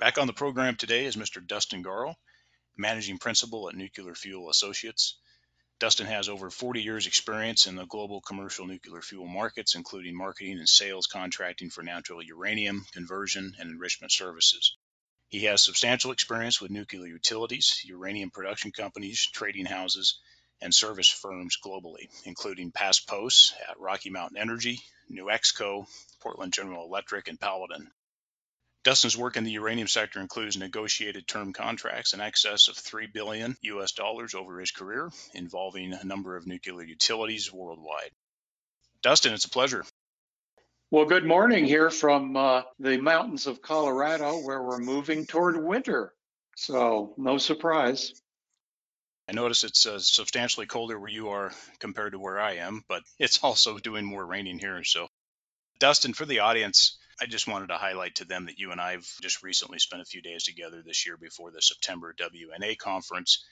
Back on the program today is Mr. Dustin Garrow, Managing Principal at Nuclear Fuel Associates. Dustin has over 40 years experience in the global commercial nuclear fuel markets, including marketing and sales contracting for natural uranium, conversion, and enrichment services. He has substantial experience with nuclear utilities, uranium production companies, trading houses, and service firms globally, including past posts at Rocky Mountain Energy, Nuexco, Portland General Electric, and Paladin. Dustin's work in the uranium sector includes negotiated term contracts in excess of 3 billion US dollars over his career, involving a number of nuclear utilities worldwide. Dustin, it's a pleasure. Well, good morning here from uh, the mountains of Colorado, where we're moving toward winter. So, no surprise. I notice it's uh, substantially colder where you are compared to where I am, but it's also doing more raining here. So, Dustin, for the audience, I just wanted to highlight to them that you and I have just recently spent a few days together this year before the September WNA conference.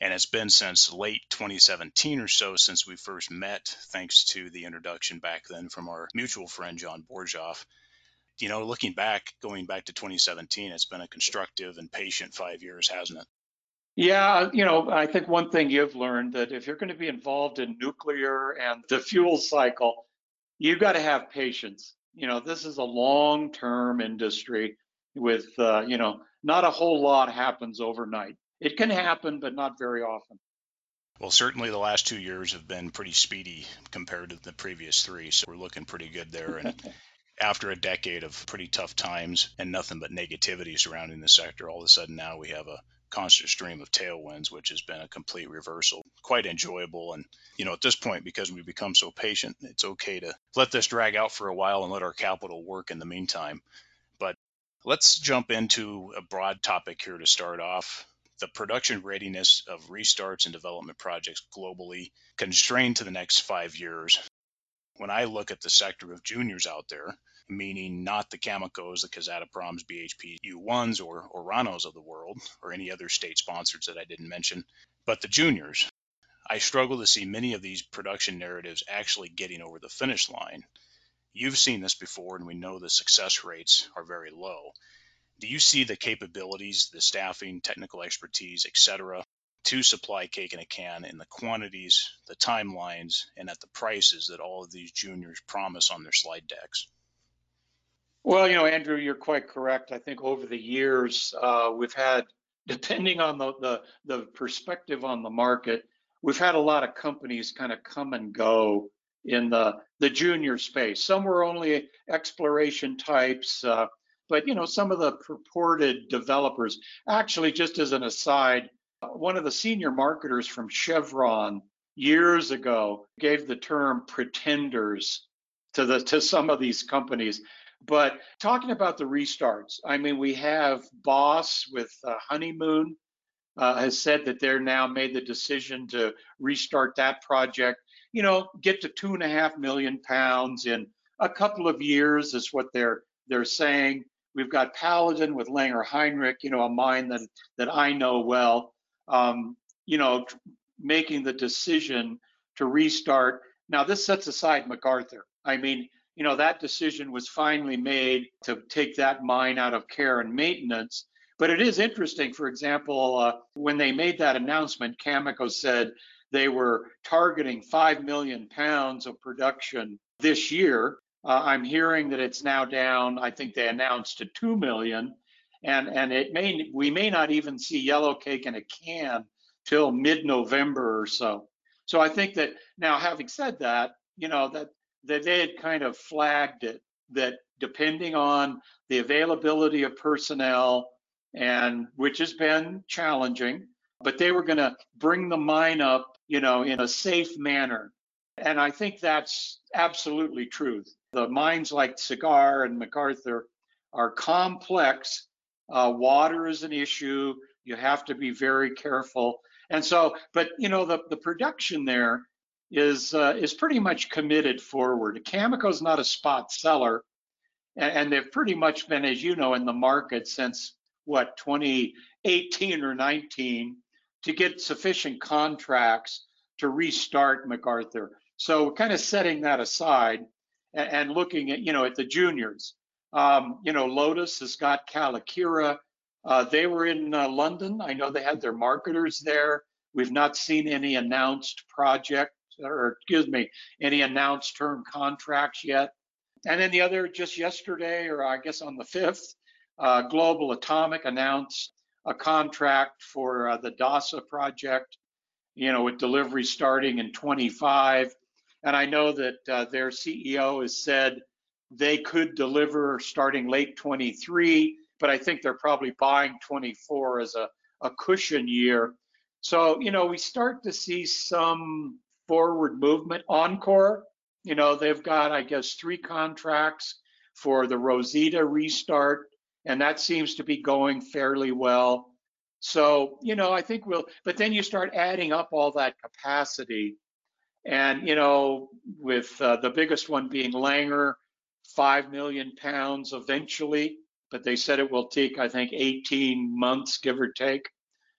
And it's been since late 2017 or so since we first met, thanks to the introduction back then from our mutual friend, John Borshoff. You know, looking back, going back to 2017, it's been a constructive and patient five years, hasn't it? Yeah, you know, I think one thing you've learned that if you're going to be involved in nuclear and the fuel cycle, you've got to have patience. You know, this is a long-term industry with, uh, you know, not a whole lot happens overnight. It can happen, but not very often. Well, certainly the last two years have been pretty speedy compared to the previous three, so we're looking pretty good there. And after a decade of pretty tough times and nothing but negativity surrounding the sector, all of a sudden now we have a constant stream of tailwinds, which has been a complete reversal. Quite enjoyable. And, you know, at this point, because we've become so patient, it's okay to let this drag out for a while and let our capital work in the meantime. But let's jump into a broad topic here to start off. The production readiness of restarts and development projects globally constrained to the next five years. When I look at the sector of juniors out there, meaning not the Camecos, the Kazatomproms, BHP U1s, or Oranos of the world, or any other state sponsors that I didn't mention, but the juniors. I struggle to see many of these production narratives actually getting over the finish line. You've seen this before, and we know the success rates are very low. Do you see the capabilities, the staffing, technical expertise, etc., to supply cake in a can in the quantities, the timelines, and at the prices that all of these juniors promise on their slide decks? Well, you know, Andrew, you're quite correct. I think over the years, uh, we've had, depending on the, the, the perspective on the market, we've had a lot of companies kind of come and go in the the junior space. Some were only exploration types, uh, but you know, some of the purported developers. Actually, just as an aside, one of the senior marketers from Chevron years ago gave the term pretenders to the to some of these companies but talking about the restarts, I mean, we have Boss with uh, Honeymoon uh, has said that they're now made the decision to restart that project. You know, get to two and a half million pounds in a couple of years is what they're they're saying. We've got Paladin with Langer Heinrich, you know, a mine that that I know well. Um, you know, making the decision to restart. Now, this sets aside McArthur. I mean, you know, that decision was finally made to take that mine out of care and maintenance. But it is interesting, for example, uh, when they made that announcement, Cameco said they were targeting 5 million pounds of production this year. Uh, I'm hearing that it's now down, I think they announced to 2 million. And, and it may we may not even see yellow cake in a can till mid-November or so. So I think that now having said that, you know, that that they had kind of flagged it that depending on the availability of personnel and which has been challenging but they were going to bring the mine up you know in a safe manner and i think that's absolutely true the mines like cigar and McArthur are complex. Uh, water is an issue. You have to be very careful. And so, but you know, the, the production there is uh, is pretty much committed forward. Cameco is not a spot seller, and, and they've pretty much been, as you know, in the market since what 2018 or 19 to get sufficient contracts to restart McArthur. So we're kind of setting that aside and, and looking at you know at the juniors. Um, you know, Lotus has got Kayelekera. Uh, they were in uh, London. I know they had their marketers there. We've not seen any announced project or excuse me, any announced term contracts yet. And then the other, just yesterday, or I guess on the 5th, uh, Global Atomic announced a contract for uh, the DASA project, you know, with delivery starting in 25. And I know that uh, their CEO has said they could deliver starting late 23, but I think they're probably buying 24 as a, a cushion year. So, you know, we start to see some forward movement. Encore, you know, they've got, I guess, three contracts for the Rosita restart, and that seems to be going fairly well. So, you know, I think we'll, but then you start adding up all that capacity. And, you know, with uh, the biggest one being Langer, 5 million pounds eventually, but they said it will take, I think, 18 months, give or take.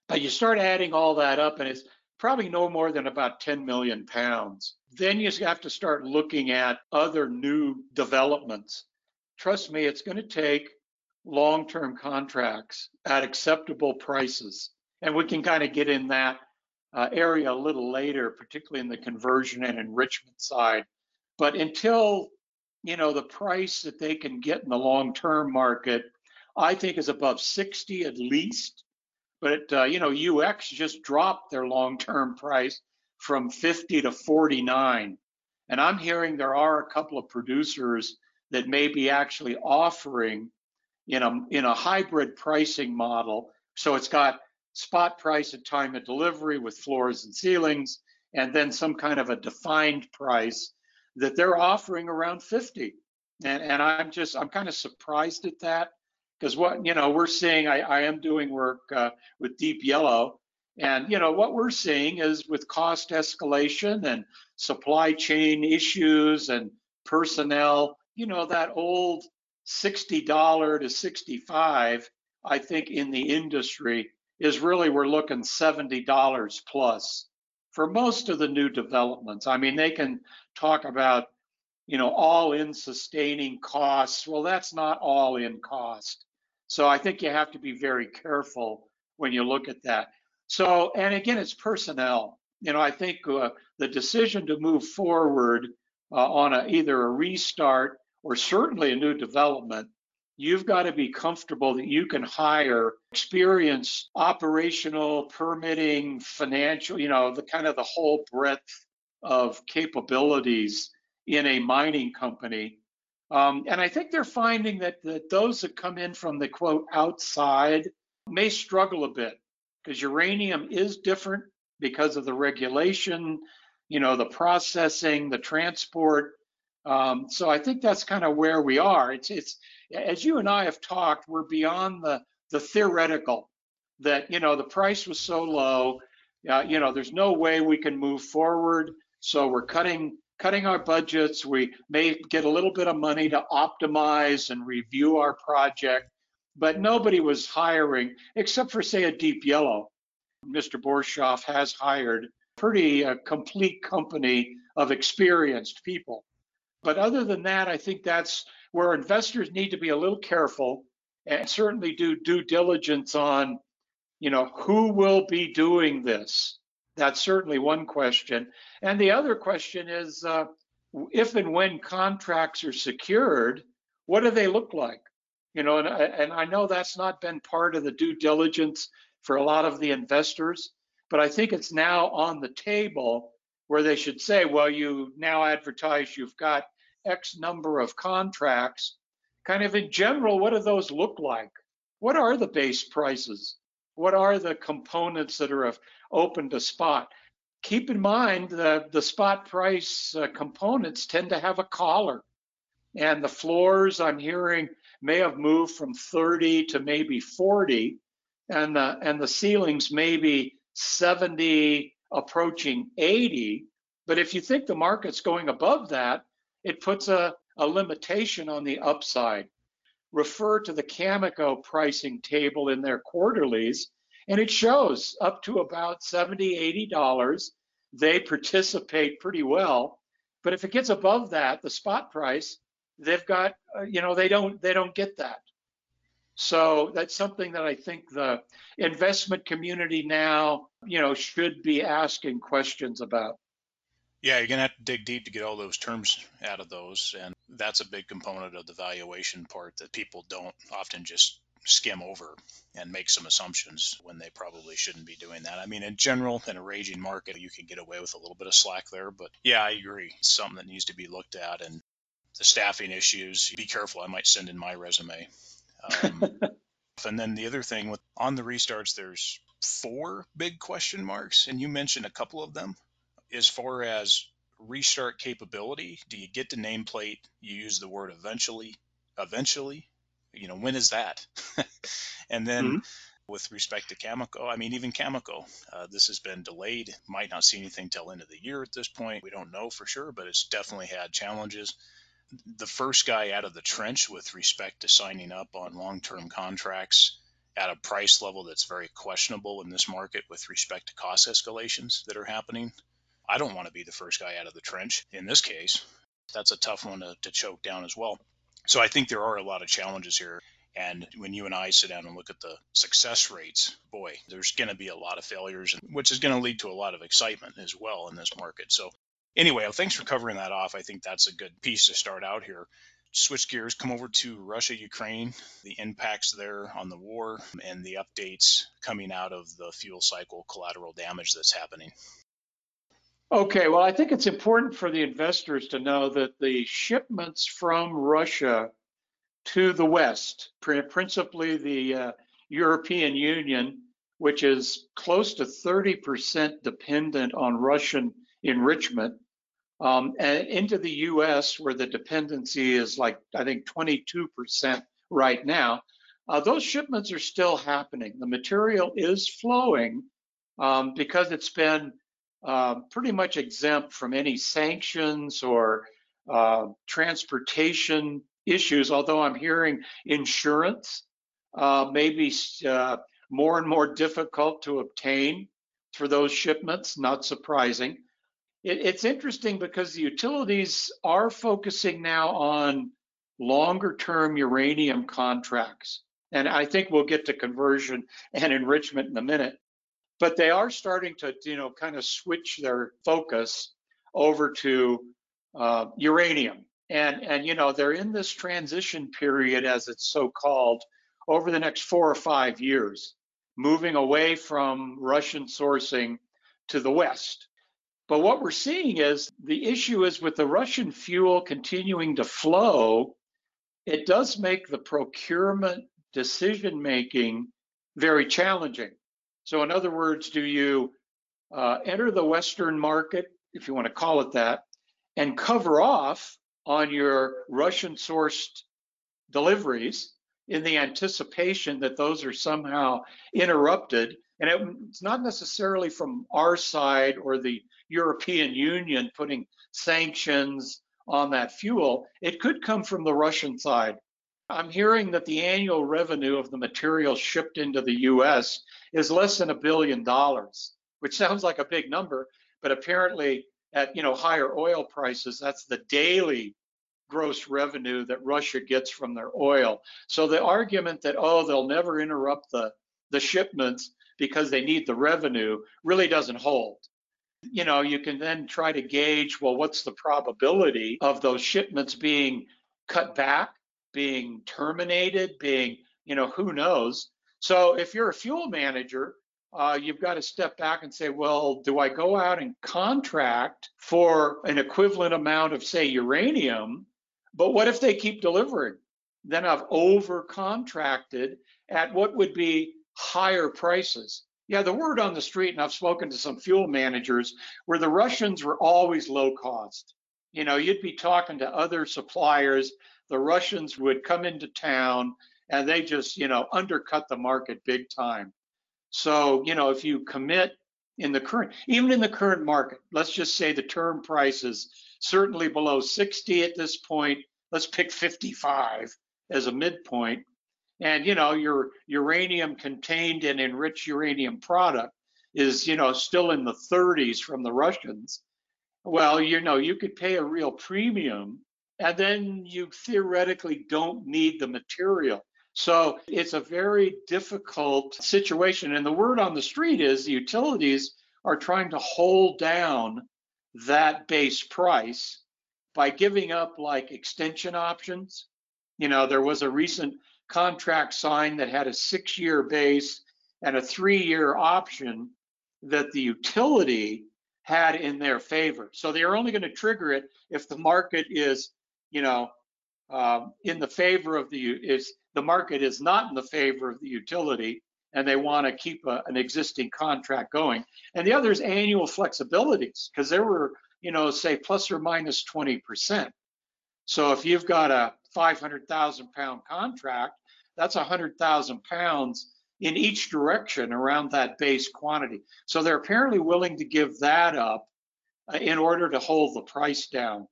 But you start adding all that up, and it's probably no more than about 10 million pounds. Then you have to start looking at other new developments. Trust me, it's going to take long term contracts at acceptable prices. And we can kind of get in that uh, area a little later, particularly in the conversion and enrichment side. But until you know the price that they can get in the long term market, I think is above 60 at least. But uh, you know, UX just dropped their long-term price from 50 to 49, and I'm hearing there are a couple of producers that may be actually offering in a in a hybrid pricing model. So it's got spot price at time of delivery with floors and ceilings, and then some kind of a defined price that they're offering around 50. And, and I'm just I'm kind of surprised at that because what you know we're seeing I, I am doing work uh, with deep yellow. And you know what we're seeing is with cost escalation and supply chain issues and personnel you know that old $60 to 65 i think in the industry is really we're looking $70 plus for most of the new developments. I mean they can talk about you know all in sustaining costs. Well that's not all in cost so I think you have to be very careful when you look at that. So, and again, it's personnel. You know, I think uh, the decision to move forward uh, on a, either a restart or certainly a new development, you've got to be comfortable that you can hire experienced operational, permitting, financial, you know, the kind of the whole breadth of capabilities in a mining company um, and I think they're finding that, that those that come in from the quote outside may struggle a bit because uranium is different because of the regulation, you know, the processing, the transport. Um, so I think that's kind of where we are. It's it's as you and I have talked, we're beyond the the theoretical that you know the price was so low, uh, you know, there's no way we can move forward. So we're cutting cutting our budgets. We may get a little bit of money to optimize and review our project, but nobody was hiring except for, say, a Deep Yellow. Mr. Borshoff has hired pretty uh, complete company of experienced people. But other than that, I think that's where investors need to be a little careful and certainly do due diligence on, you know, who will be doing this. That's certainly one question. And the other question is uh, if and when contracts are secured, what do they look like? You know, and, and I know that's not been part of the due diligence for a lot of the investors, but I think it's now on the table where they should say, well, you now advertise you've got X number of contracts. Kind of in general, what do those look like? What are the base prices? What are the components that are open to spot? Keep in mind that the spot price uh, components tend to have a collar. And the floors I'm hearing may have moved from 30 to maybe 40, and the and the ceilings maybe 70 approaching 80. But if you think the market's going above that, it puts a, a limitation on the upside. Refer to the Cameco pricing table in their quarterlies, and it shows up to about 70, 80 dollars. They participate pretty well. But if it gets above that, the spot price, they've got, uh, you know, they don't they don't get that. So that's something that I think the investment community now, you know, should be asking questions about. Yeah, you're going to have to dig deep to get all those terms out of those. And that's a big component of the valuation part that people don't often just skim over and make some assumptions when they probably shouldn't be doing that. I mean, in general, in a raging market, you can get away with a little bit of slack there. But yeah, I agree. It's something that needs to be looked at. And the staffing issues, be careful. I might send in my resume. Um, and then the other thing with on the restarts, there's four big question marks, and you mentioned a couple of them. As far as restart capability, do you get to nameplate? You use the word eventually. Eventually, you know, when is that? and then mm-hmm. with respect to Cameco, I mean, even Cameco, uh, this has been delayed. Might not see anything till end of the year at this point. We don't know for sure, but it's definitely had challenges the first guy out of the trench with respect to signing up on long term contracts at a price level that's very questionable in this market with respect to cost escalations that are happening. I don't want to be the first guy out of the trench in this case. That's a tough one to, to choke down as well. So I think there are a lot of challenges here. And when you and I sit down and look at the success rates, boy, there's going to be a lot of failures, which is going to lead to a lot of excitement as well in this market. So anyway, thanks for covering that off. I think that's a good piece to start out here. Switch gears, come over to Russia, Ukraine, the impacts there on the war, and the updates coming out of the fuel cycle collateral damage that's happening. Okay, well, I think it's important for the investors to know that the shipments from Russia to the West, principally the uh, European Union, which is close to 30% dependent on Russian enrichment, um, and into the US, where the dependency is like, I think, 22% right now, uh, those shipments are still happening. The material is flowing um, because it's been uh, pretty much exempt from any sanctions or uh, transportation issues, although I'm hearing insurance uh, may be uh, more and more difficult to obtain for those shipments, not surprising it, it's interesting because the utilities are focusing now on longer term uranium contracts. And I think we'll get to conversion and enrichment in a minute. But they are starting to, you know, kind of switch their focus over to uh, uranium. And, and, you know, they're in this transition period, as it's so called, over the next four or five years, moving away from Russian sourcing to the West. But what we're seeing is the issue is with the Russian fuel continuing to flow, it does make the procurement decision making very challenging. So, in other words, do you uh, enter the Western market, if you want to call it that, and cover off on your Russian sourced deliveries in the anticipation that those are somehow interrupted? And it, it's not necessarily from our side or the European Union putting sanctions on that fuel, it could come from the Russian side. I'm hearing that the annual revenue of the material shipped into the US is less than a billion dollars, which sounds like a big number, but apparently at you know higher oil prices, that's the daily gross revenue that Russia gets from their oil. So the argument that oh they'll never interrupt the the shipments because they need the revenue really doesn't hold you know, you can then try to gauge, well, what's the probability of those shipments being cut back, being terminated, being, you know, who knows? So if you're a fuel manager, uh, you've got to step back and say, well, do I go out and contract for an equivalent amount of, say, uranium? But what if they keep delivering? Then I've over contracted at what would be higher prices. Yeah, the word on the street, and I've spoken to some fuel managers, where the Russians were always low cost. You know, you'd be talking to other suppliers. The Russians would come into town and they just, you know, undercut the market big time. So, you know, if you commit in the current, even in the current market, let's just say the term price is certainly below 60 at this point. Let's pick 55 as a midpoint. And, you know, your uranium contained in enriched uranium product is, you know, still in the 30s from the Russians. Well, you know, you could pay a real premium and then you theoretically don't need the material. So it's a very difficult situation. And the word on the street is the utilities are trying to hold down that base price by giving up like extension options. You know, there was a recent contract signed that had a six year base and a three year option that the utility had in their favor. So they are only going to trigger it if the market is, you know, um, in the favor of the is the market is not in the favor of the utility and they want to keep a, an existing contract going. And the other is annual flexibilities because there were, you know, say plus or minus 20%. So if you've got a 500,000 pound contract, that's 100,000 pounds in each direction around that base quantity. So they're apparently willing to give that up uh, in order to hold the price down.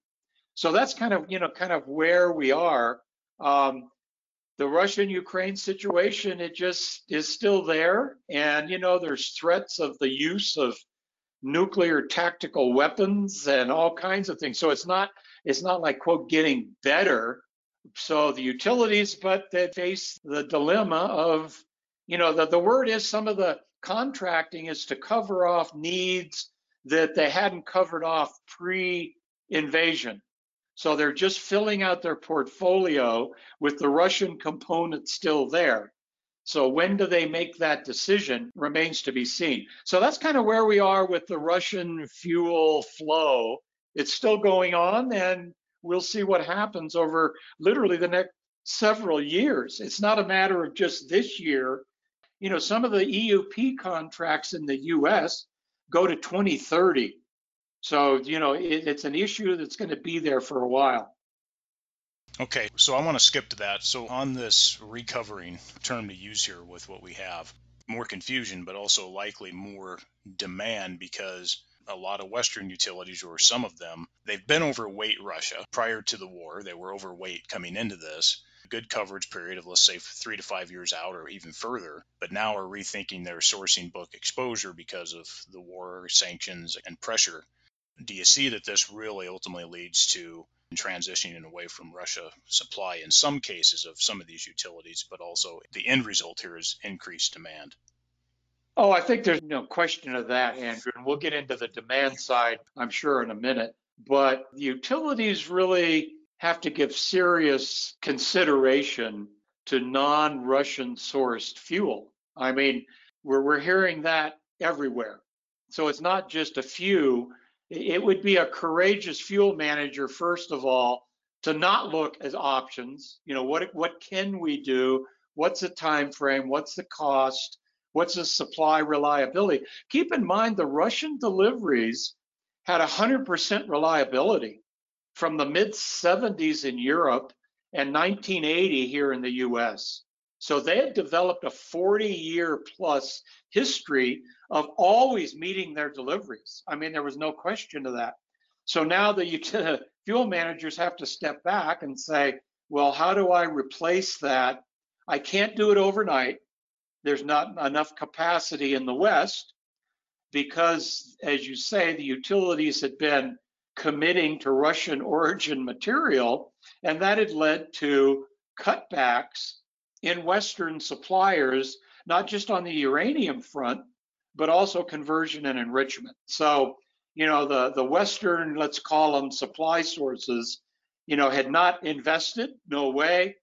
So that's kind of, you know, kind of where we are. Um, the Russian Ukraine situation, it just is still there. And, you know, there's threats of the use of nuclear tactical weapons and all kinds of things. So it's not, it's not like, quote, getting better. So the utilities, but they face the dilemma of, you know, the, the word is some of the contracting is to cover off needs that they hadn't covered off pre invasion. So they're just filling out their portfolio with the Russian component still there. So when do they make that decision remains to be seen. So that's kind of where we are with the Russian fuel flow. It's still going on and we'll see what happens over literally the next several years. It's not a matter of just this year. You know, some of the EUP contracts in the US go to 2030. So, you know, it, it's an issue that's going to be there for a while. Okay, so I want to skip to that. So, on this recovering term to use here with what we have, more confusion, but also likely more demand because a lot of Western utilities, or some of them, they've been overweight Russia prior to the war. They were overweight coming into this. Good coverage period of, let's say, three to five years out or even further, but now are rethinking their sourcing book exposure because of the war, sanctions, and pressure do you see that this really ultimately leads to transitioning away from Russia supply in some cases of some of these utilities, but also the end result here is increased demand? Oh, I think there's no question of that, Andrew. And we'll get into the demand side, I'm sure, in a minute. But utilities really have to give serious consideration to non Russian sourced fuel. I mean, we're, we're hearing that everywhere. So it's not just a few it would be a courageous fuel manager first of all to not look at options. You know what what can we do? What's the time frame? What's the cost? What's the supply reliability? Keep in mind the russian deliveries had 100% reliability from the mid 70s in europe and 1980 here in the us so they had developed a 40 year plus history of always meeting their deliveries. I mean, there was no question of that. So now the fuel managers have to step back and say, well, how do I replace that? I can't do it overnight. There's not enough capacity in the West because, as you say, the utilities had been committing to Russian origin material, and that had led to cutbacks in Western suppliers, not just on the uranium front, but also conversion and enrichment. So, you know, the, the Western, let's call them supply sources, you know, had not invested, no way.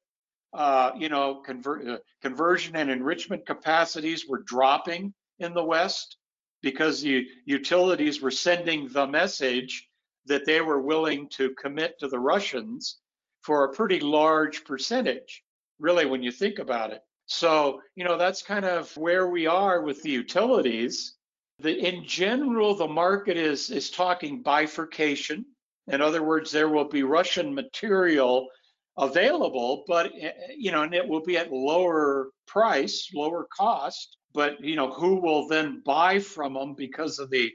Uh, you know, convert, uh, conversion and enrichment capacities were dropping in the West because the utilities were sending the message that they were willing to commit to the Russians for a pretty large percentage, really, when you think about it. So, you know, that's kind of where we are with the utilities. The, in general, the market is is talking bifurcation. In other words, there will be Russian material available, but eh, eh, you know, and it will be at lower price, lower cost. But you know, who will then buy from them because of the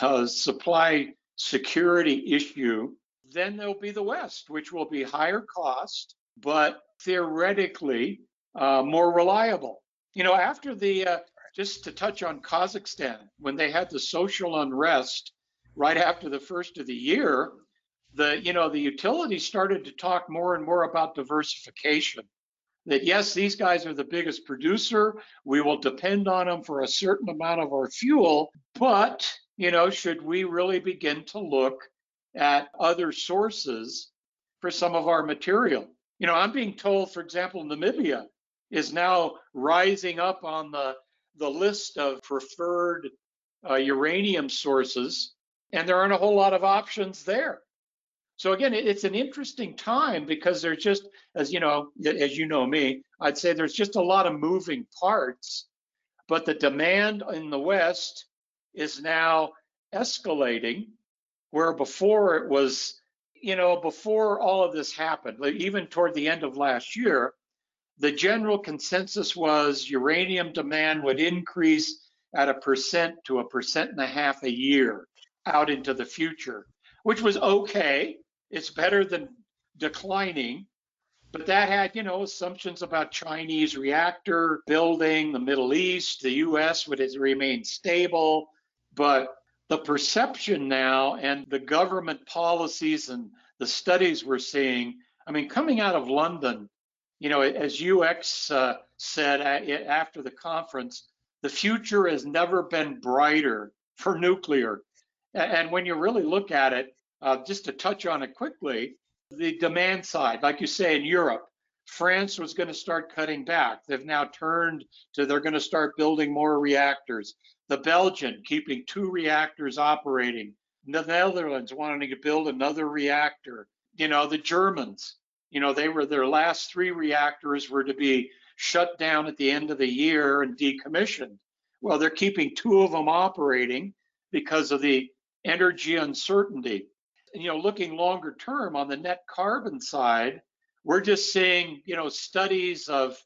uh, supply security issue? Then there'll be the West, which will be higher cost, but theoretically uh, more reliable. You know, after the uh, just to touch on Kazakhstan, when they had the social unrest right after the first of the year, the you know the utilities started to talk more and more about diversification that yes these guys are the biggest producer we will depend on them for a certain amount of our fuel but you know should we really begin to look at other sources for some of our material you know i'm being told for example namibia is now rising up on the the list of preferred uh, uranium sources and there aren't a whole lot of options there. So again, it's an interesting time because there's just, as you know, as you know me, I'd say there's just a lot of moving parts, but the demand in the West is now escalating, where before it was, you know, before all of this happened, even toward the end of last year, the general consensus was uranium demand would increase at a percent to a percent and a half a year out into the future, which was okay it's better than declining. But that had, you know, assumptions about Chinese reactor building, the Middle East, the US would remain stable. But the perception now and the government policies and the studies we're seeing, I mean, coming out of London, you know, as UX uh, said after the conference, the future has never been brighter for nuclear. And when you really look at it, uh, just to touch on it quickly, the demand side, like you say in Europe, France was going to start cutting back. They've now turned to they're going to start building more reactors. The Belgian keeping two reactors operating. The Netherlands wanting to build another reactor. You know, the Germans, you know, they were their last three reactors were to be shut down at the end of the year and decommissioned. Well, they're keeping two of them operating because of the energy uncertainty you know, looking longer term on the net carbon side, we're just seeing, you know, studies of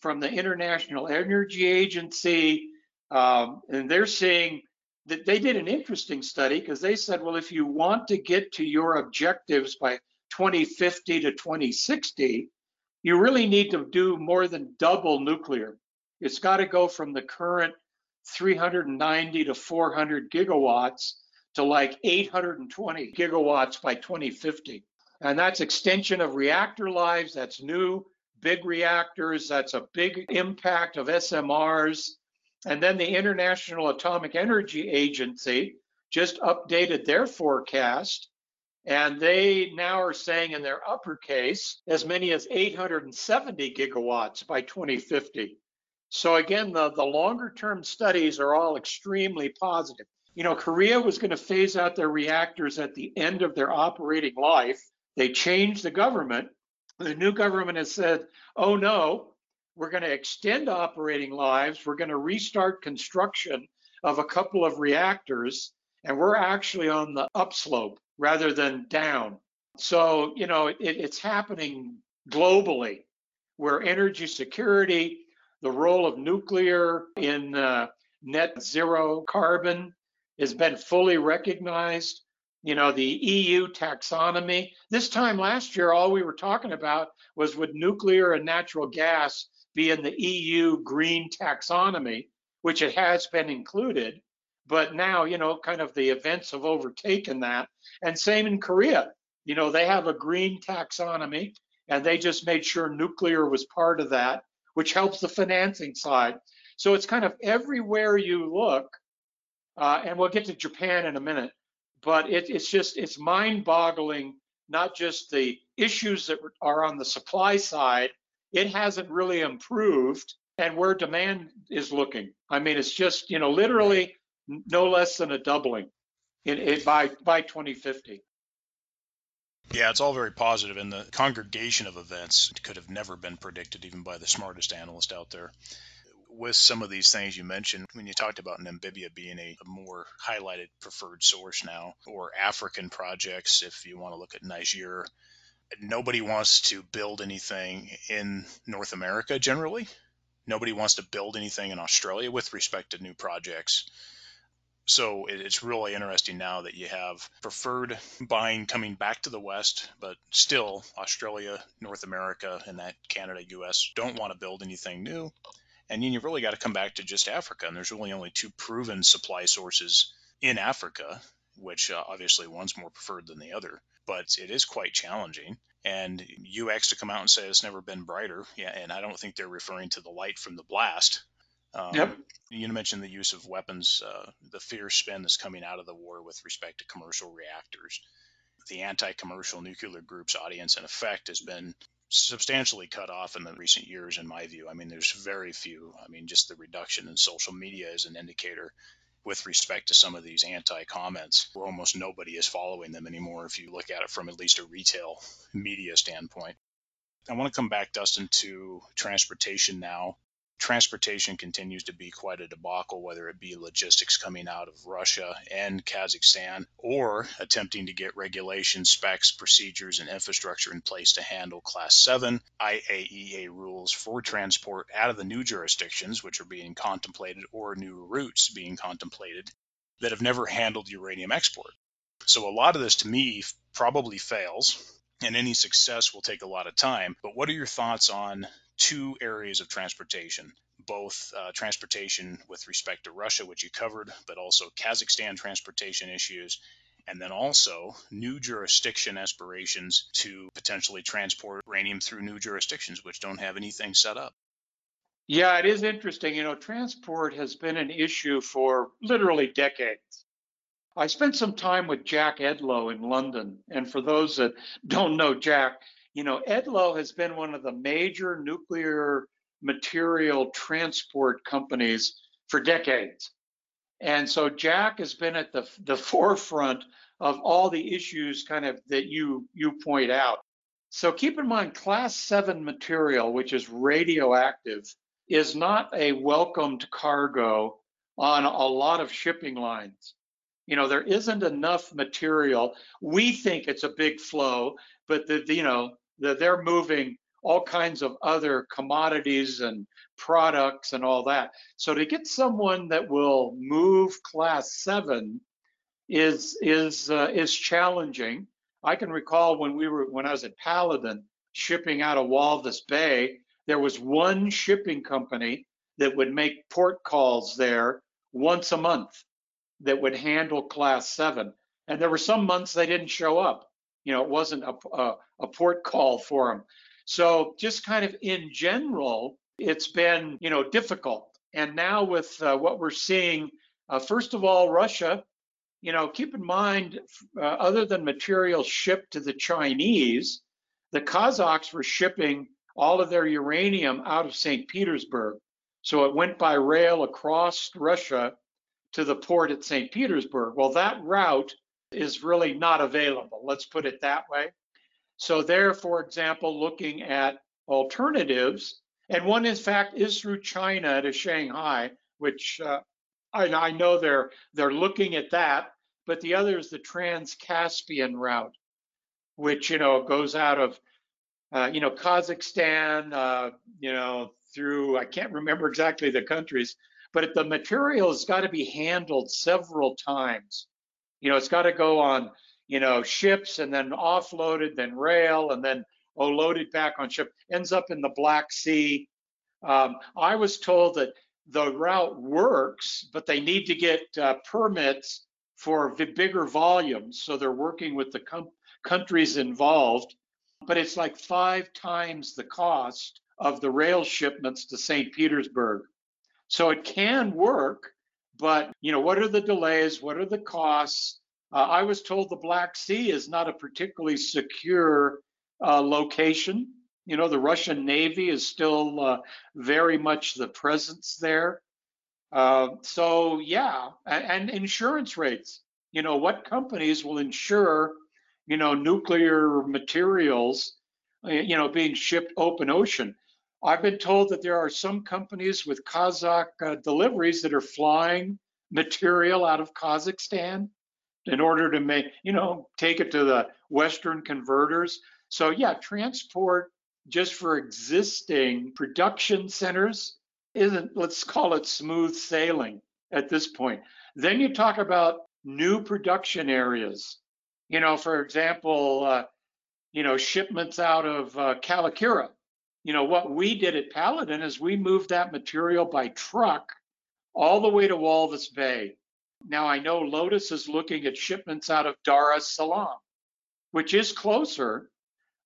from the International Energy Agency, um, and they're saying that they did an interesting study because they said, well, if you want to get to your objectives by 2050 to 2060, you really need to do more than double nuclear. It's got to go from the current 390 to 400 gigawatts to like 820 gigawatts by 2050. And that's extension of reactor lives, that's new big reactors, that's a big impact of SMRs. And then the International Atomic Energy Agency just updated their forecast. And they now are saying in their uppercase as many as 870 gigawatts by 2050. So again, the, the longer term studies are all extremely positive you know, Korea was going to phase out their reactors at the end of their operating life. They changed the government. The new government has said, oh no, we're going to extend operating lives. We're going to restart construction of a couple of reactors, and we're actually on the upslope rather than down. So, you know, it, it's happening globally where energy security, the role of nuclear in uh, net zero carbon, has been fully recognized. You know, the EU taxonomy. This time last year, all we were talking about was would nuclear and natural gas be in the EU green taxonomy, which it has been included. But now, you know, kind of the events have overtaken that. And same in Korea. You know, they have a green taxonomy and they just made sure nuclear was part of that, which helps the financing side. So it's kind of everywhere you look, uh, and we'll get to Japan in a minute. But it, it's just it's mind-boggling. Not just the issues that are on the supply side, it hasn't really improved, and where demand is looking. I mean, it's just you know literally no less than a doubling in, in by by 2050. Yeah, it's all very positive, and the congregation of events could have never been predicted even by the smartest analyst out there with some of these things you mentioned, when you talked about Namibia being a, a, more highlighted preferred source now, or African projects, if you want to look at Niger, nobody wants to build anything in North America generally. Nobody wants to build anything in Australia with respect to new projects. So it's really interesting now that you have preferred buying coming back to the West, but still Australia, North America, and that Canada, US don't want to build anything new. And then you really got to come back to just Africa. And there's really only two proven supply sources in Africa, which uh, obviously one's more preferred than the other, but it is quite challenging. And UX to come out and say it's never been brighter. Yeah, and I don't think they're referring to the light from the blast. Um, yep. You mentioned the use of weapons, uh, the fear spin that's coming out of the war with respect to commercial reactors. The anti commercial nuclear group's audience, in effect, has been substantially cut off in the recent years, in my view. I mean, there's very few. I mean, just the reduction in social media is an indicator with respect to some of these anti comments, where almost nobody is following them anymore if you look at it from at least a retail media standpoint. I want to come back, Dustin, to transportation now transportation continues to be quite a debacle, whether it be logistics coming out of Russia and Kazakhstan, or attempting to get regulations, specs, procedures, and infrastructure in place to handle Class 7 IAEA rules for transport out of the new jurisdictions, which are being contemplated, or new routes being contemplated that have never handled uranium export. So a lot of this to me probably fails and any success will take a lot of time. But what are your thoughts on two areas of transportation, both uh, transportation with respect to Russia, which you covered, but also Kazakhstan transportation issues, and then also new jurisdiction aspirations to potentially transport uranium through new jurisdictions which don't have anything set up. Yeah, it is interesting. You know, transport has been an issue for literally decades. I spent some time with Jack Edlow in London. And for those that don't know Jack, you know, Edlow has been one of the major nuclear material transport companies for decades. And so Jack has been at the, the forefront of all the issues kind of that you you point out. So keep in mind class 7 material which is radioactive is not a welcomed cargo on a lot of shipping lines. You know, there isn't enough material. We think it's a big flow, but the, the you know, that they're moving all kinds of other commodities and products and all that. So to get someone that will move class seven is is uh, is challenging. I can recall when we were when I was at Paladin shipping out of Walvis Bay, there was one shipping company that would make port calls there once a month that would handle class seven. And there were some months they didn't show up. You know, it wasn't a, a, a port call for them. So just kind of in general, it's been, you know, difficult. And now with uh, what we're seeing, uh, first of all, Russia, you know, keep in mind, uh, other than materials shipped to the Chinese, the Kazakhs were shipping all of their uranium out of St. Petersburg. So it went by rail across Russia to the port at St. Petersburg. Well, that route is really not available. Let's put it that way. So they're, for example, looking at alternatives. And one, in fact, is through China to Shanghai, which uh, I, I, know they're they're looking at that. But the other is the Trans-Caspian route, which you know goes out of uh, you know Kazakhstan, uh, you know through I can't remember exactly the countries, but the material has got to be handled several times you know, it's got to go on, you know, ships and then offloaded, then rail, and then oh, loaded back on ship. Ends up in the Black Sea. Um, I was told that the route works, but they need to get uh, permits for the bigger volumes. So they're working with the countries involved, but it's like five times the cost of the rail shipments to St. Petersburg. So it can work, but, you know, what are the delays? What are the costs? Uh, I was told the Black Sea is not a particularly secure uh, location. You know, the Russian Navy is still uh, very much the presence there. Uh, so, yeah, and, and insurance rates. You know, what companies will insure, you know, nuclear materials, uh, you know, being shipped open ocean? I've been told that there are some companies with Kazakh uh, deliveries that are flying material out of Kazakhstan in order to make, you know, take it to the Western converters. So, yeah, transport just for existing production centers isn't, let's call it smooth sailing at this point. Then you talk about new production areas. You know, for example, uh, you know, shipments out of uh. You know, what we did at Paladin is we moved that material by truck all the way to Walvis Bay. Now I know Lotus is looking at shipments out of Dar es Salaam, which is closer,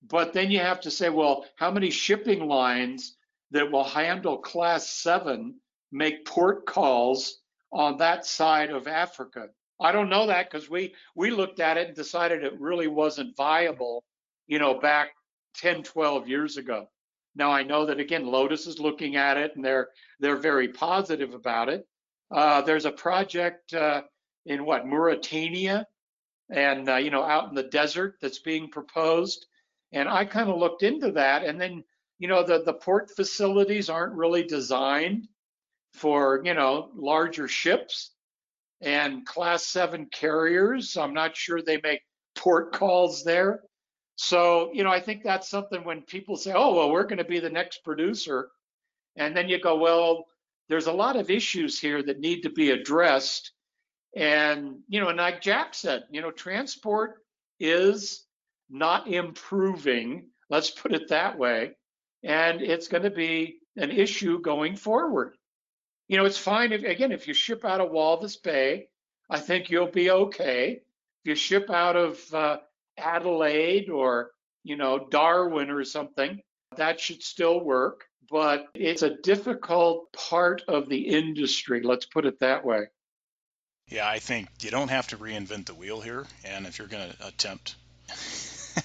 but then you have to say, well, how many shipping lines that will handle class seven make port calls on that side of Africa? I don't know that because we we looked at it and decided it really wasn't viable, you know, back 10, 12 years ago. Now I know that again, Lotus is looking at it and they're they're very positive about it. Uh, there's a project uh, in what Mauritania, and uh, you know out in the desert that's being proposed. And I kind of looked into that, and then you know the the port facilities aren't really designed for you know larger ships and class seven carriers. I'm not sure they make port calls there. So, you know, I think that's something when people say, oh, well, we're going to be the next producer. And then you go, well, there's a lot of issues here that need to be addressed. And, you know, and like Jack said, you know, transport is not improving, let's put it that way. And it's going to be an issue going forward. You know, it's fine if, again, if you ship out of Walvis Bay, I think you'll be okay. If you ship out of uh, Adelaide or, you know, Darwin or something, that should still work. But it's a difficult part of the industry, let's put it that way. Yeah, I think you don't have to reinvent the wheel here. And if you're going to attempt,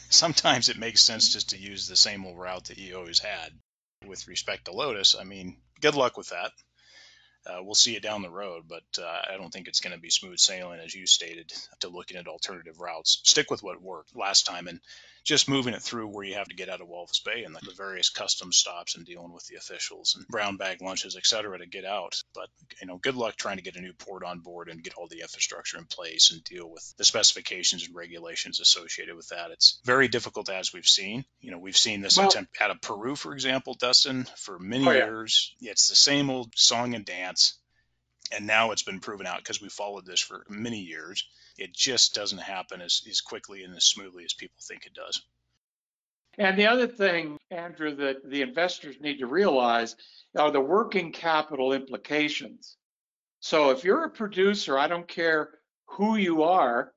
sometimes it makes sense just to use the same old route that you always had. With respect to Lotus, I mean, good luck with that uh, we'll see it down the road, but uh, I don't think it's going to be smooth sailing, as you stated, to looking at alternative routes. Stick with what worked last time and just moving it through where you have to get out of Walvis Bay and the, the various custom stops and dealing with the officials and brown bag lunches, et cetera, to get out. But, you know, good luck trying to get a new port on board and get all the infrastructure in place and deal with the specifications and regulations associated with that. It's very difficult, as we've seen. You know, we've seen this well, attempt out of Peru, for example, Dustin, for many oh, yeah. years. It's the same old song and dance and now it's been proven out because we followed this for many years. It just doesn't happen as, as quickly and as smoothly as people think it does. And the other thing, Andrew, that the investors need to realize are the working capital implications. So if you're a producer, I don't care who you are,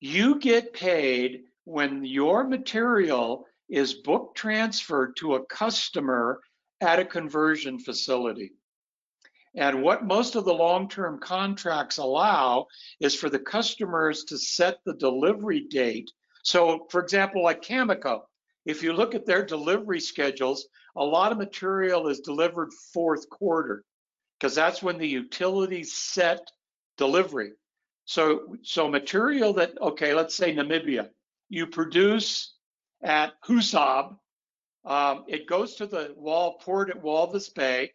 you get paid when your material is book transferred to a customer at a conversion facility. And what most of the long-term contracts allow is for the customers to set the delivery date. So for example, like Cameco, if you look at their delivery schedules, a lot of material is delivered fourth quarter because that's when the utilities set delivery. So, so material that, okay, let's say Namibia, you produce at Husab, um, it goes to the wall port at Walvis Bay,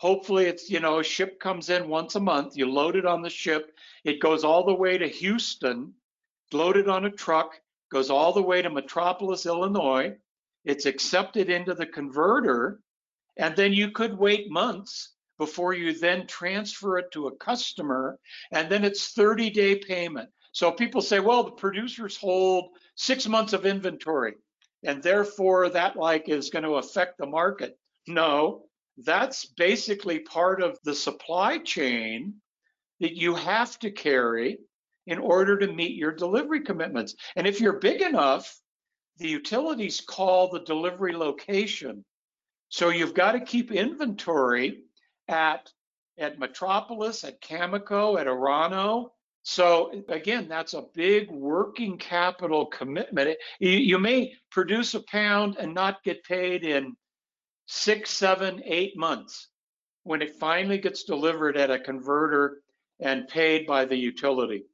Hopefully, it's, you know, a ship comes in once a month, you load it on the ship, it goes all the way to Houston, loaded on a truck, goes all the way to Metropolis, Illinois. It's accepted into the converter, and then you could wait months before you then transfer it to a customer, and then it's 30 day payment. So people say, well, the producers hold six months of inventory, and therefore that like is going to affect the market. No, that's basically part of the supply chain that you have to carry in order to meet your delivery commitments. And if you're big enough, the utilities call the delivery location. So you've got to keep inventory at at Metropolis, at Cameco, at Orano. So again, that's a big working capital commitment. You, you may produce a pound and not get paid in six, seven, eight months when it finally gets delivered at a converter and paid by the utility.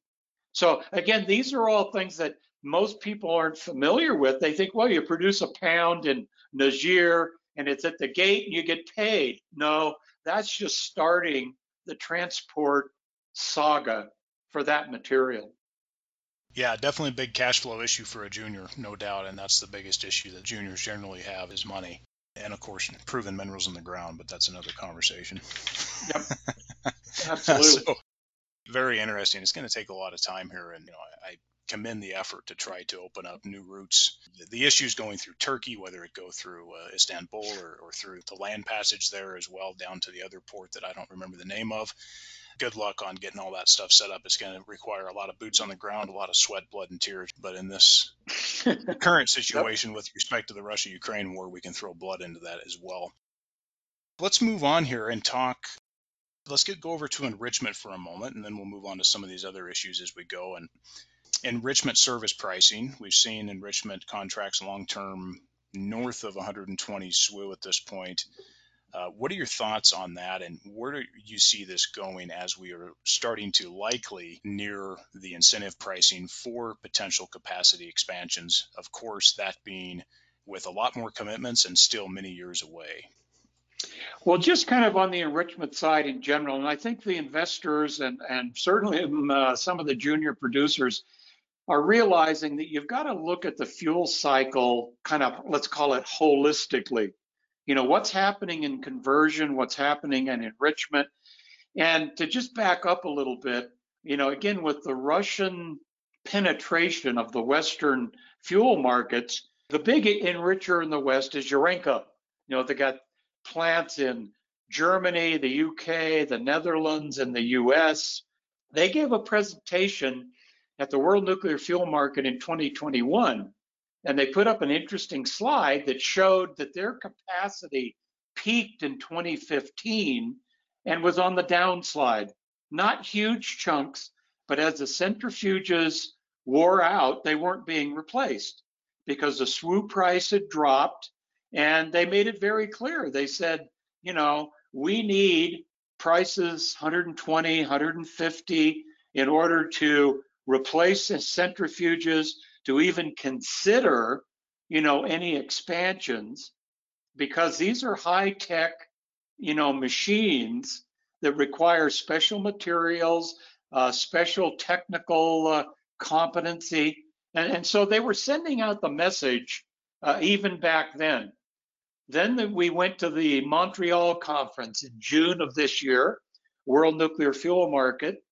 So again, these are all things that most people aren't familiar with. They think, well, you produce a pound in Niger and it's at the gate and you get paid. No, that's just starting the transport saga for that material. Yeah, definitely a big cash flow issue for a junior, no doubt, and that's the biggest issue that juniors generally have is money, and of course, proven minerals in the ground. But that's another conversation. Yep, absolutely. so, very interesting. It's going to take a lot of time here, and you know, I, I commend the effort to try to open up new routes. The, the issues going through Turkey, whether it go through uh, Istanbul or, or through the land passage there as well, down to the other port that I don't remember the name of good luck on getting all that stuff set up. It's going to require a lot of boots on the ground, a lot of sweat, blood, and tears. But in this current situation yep. with respect to the Russia Ukraine war, we can throw blood into that as well. Let's move on here and talk. Let's get go over to enrichment for a moment, and then we'll move on to some of these other issues as we go. And enrichment service pricing, we've seen enrichment contracts long term north of 120 SWU at this point. Uh, what are your thoughts on that, and where do you see this going as we are starting to likely near the incentive pricing for potential capacity expansions? Of course, that being with a lot more commitments and still many years away. Well, just kind of on the enrichment side in general, and I think the investors and, and certainly um, uh, some of the junior producers are realizing that you've got to look at the fuel cycle kind of, let's call it holistically you know what's happening in conversion what's happening in enrichment. And to just back up a little bit you know again with the russian penetration of the western fuel markets the big enricher in the west is urenco. You know they got plants in germany the uk the netherlands and the us they gave a presentation at the world nuclear fuel market in 2021 and they put up an interesting slide that showed that their capacity peaked in 2015 and was on the downslide. Not huge chunks, but as the centrifuges wore out, they weren't being replaced because the SWU price had dropped. And they made it very clear. They said, you know, we need prices 120, 150 in order to replace the centrifuges to even consider, you know, any expansions because these are high tech, you know, machines that require special materials, uh, special technical uh, competency. And, and, so they were sending out the message uh, even back then. Then the, we went to the Montreal conference in June of this year, World Nuclear Fuel Market,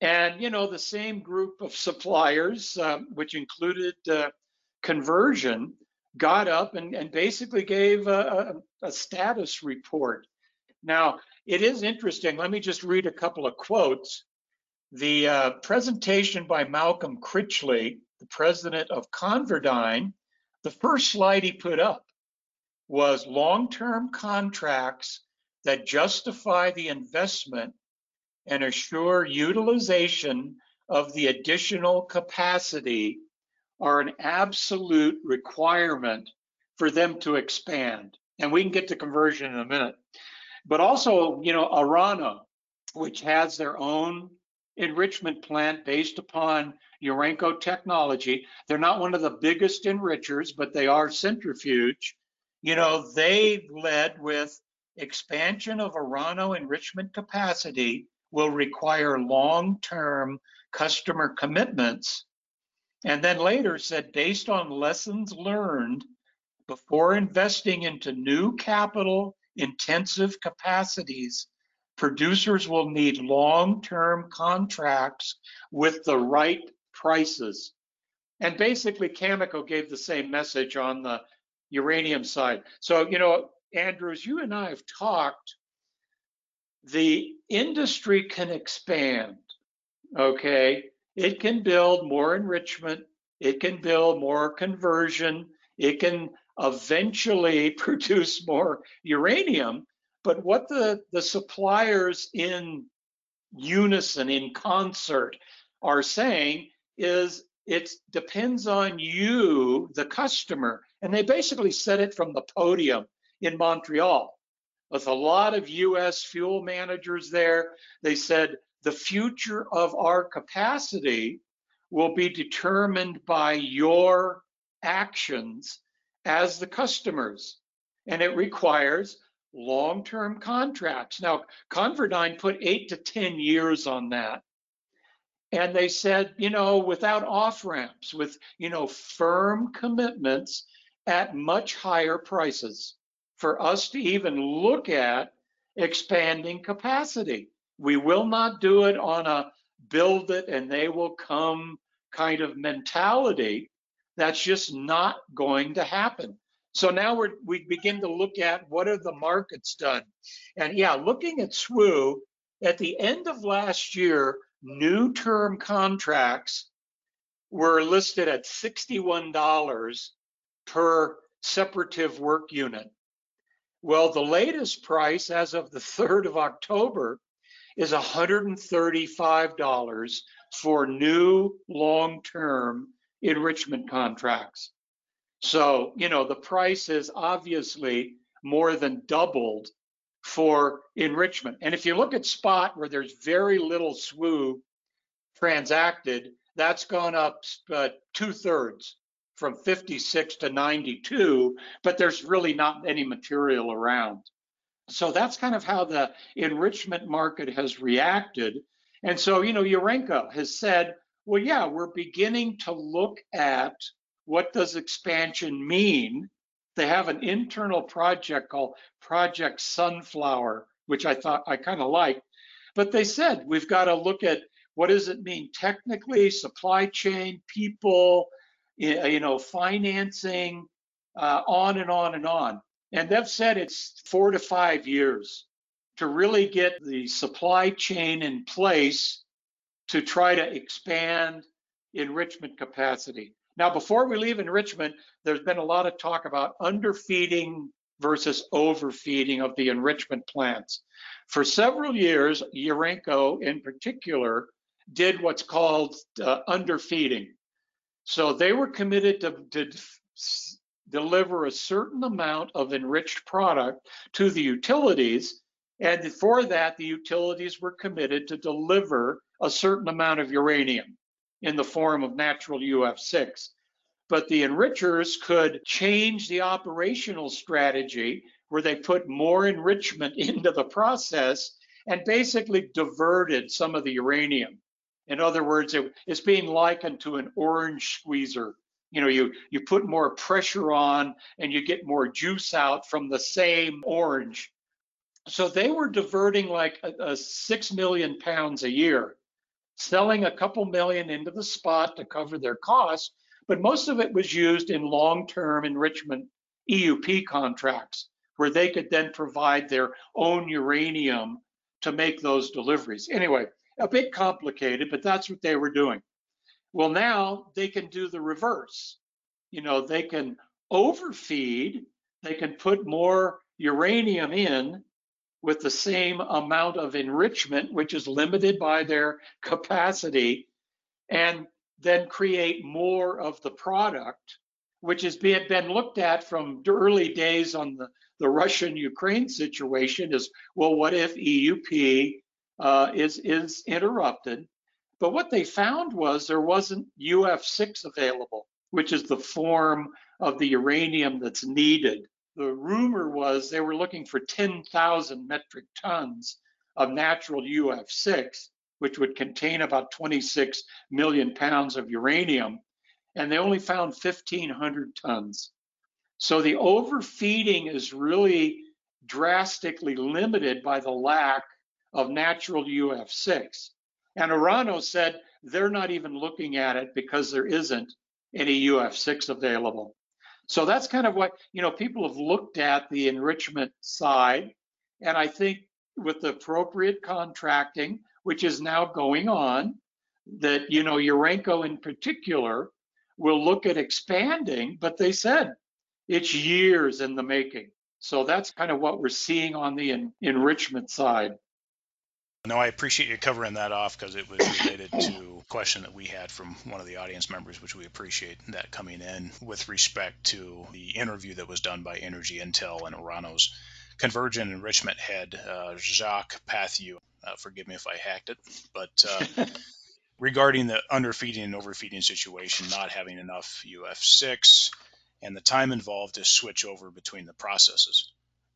and, you know, the same group of suppliers, um, which included uh, conversion, got up and, and basically gave a, a, a, status report. Now, it is interesting. Let me just read a couple of quotes. The uh, presentation by Malcolm Critchley, the president of ConverDyn, the first slide he put up was long term contracts that justify the investment and assure utilization of the additional capacity are an absolute requirement for them to expand. And we can get to conversion in a minute. But also, you know, Orano, which has their own enrichment plant based upon Urenco technology. They're not one of the biggest enrichers, but they are centrifuge. You know, they led with expansion of Orano enrichment capacity will require long-term customer commitments. And then later said, based on lessons learned before investing into new capital intensive capacities, producers will need long-term contracts with the right prices. And basically Cameco gave the same message on the uranium side. So, you know, Andrews, you and I have talked the industry can expand. Okay. It can build more enrichment. It can build more conversion. It can eventually produce more uranium. But what the, the suppliers in unison, in concert, are saying is it depends on you, the customer. And they basically said it from the podium in Montreal with a lot of US fuel managers there. They said the future of our capacity will be determined by your actions as the customers. and it requires long term contracts. Now, ConverDyn put eight to 10 years on that. And they said, you know, without off ramps, with, you know, firm commitments at much higher prices for us to even look at expanding capacity. We will not do it on a build it and they will come kind of mentality. That's just not going to happen. So now we we begin to look at what have the markets done. And yeah, looking at SWU, at the end of last year, new term contracts were listed at $61 per separative work unit. Well, the latest price as of the 3rd of October is $135 for new long-term enrichment contracts. So, you know, the price is obviously more than doubled for enrichment. And if you look at spot where there's very little SWU transacted, that's gone up uh, two thirds from 56 to 92, but there's really not any material around. So that's kind of how the enrichment market has reacted. And so, you know, Urenco has said, well, yeah, we're beginning to look at what does expansion mean? They have an internal project called Project Sunflower, which I thought I kind of liked. But they said we've got to look at what does it mean technically, supply chain, people, you know, financing, uh, on and on and on. And they've said it's four to five years to really get the supply chain in place to try to expand enrichment capacity. Now, before we leave enrichment, there's been a lot of talk about underfeeding versus overfeeding of the enrichment plants. For several years, Urenco in particular did what's called uh, underfeeding. So they were committed to, to deliver a certain amount of enriched product to the utilities. And for that, the utilities were committed to deliver a certain amount of uranium in the form of natural UF6. But the enrichers could change the operational strategy where they put more enrichment into the process and basically diverted some of the uranium. In other words, it, it's being likened to an orange squeezer. You know, you, you put more pressure on and you get more juice out from the same orange. So they were diverting like a, a six million pounds a year selling a couple million into the spot to cover their costs, but most of it was used in long-term enrichment EUP contracts where they could then provide their own uranium to make those deliveries. Anyway, a bit complicated, but that's what they were doing. Well, now they can do the reverse. You know, they can overfeed, they can put more uranium in with the same amount of enrichment, which is limited by their capacity, and then create more of the product, which has been, looked at from early days on the, the Russian Ukraine situation is well, what if EUP uh, is, is interrupted? But what they found was there wasn't UF6 available, which is the form of the uranium that's needed the rumor was they were looking for 10,000 metric tons of natural UF6, which would contain about 26 million pounds of uranium, and they only found 1,500 tons. So the overfeeding is really drastically limited by the lack of natural UF6. And Orano said they're not even looking at it because there isn't any UF6 available. So that's kind of what, you know, people have looked at the enrichment side. And I think with the appropriate contracting, which is now going on, that, you know, Urenco in particular will look at expanding, but they said it's years in the making. So that's kind of what we're seeing on the en- enrichment side. No, I appreciate you covering that off because it was related to a question that we had from one of the audience members, which we appreciate that coming in with respect to the interview that was done by Energy Intel and Orano's convergent enrichment head, uh, Jacques Peythieu. Uh, forgive me if I hacked it, but uh, regarding the underfeeding and overfeeding situation, not having enough UF6, and the time involved to switch over between the processes.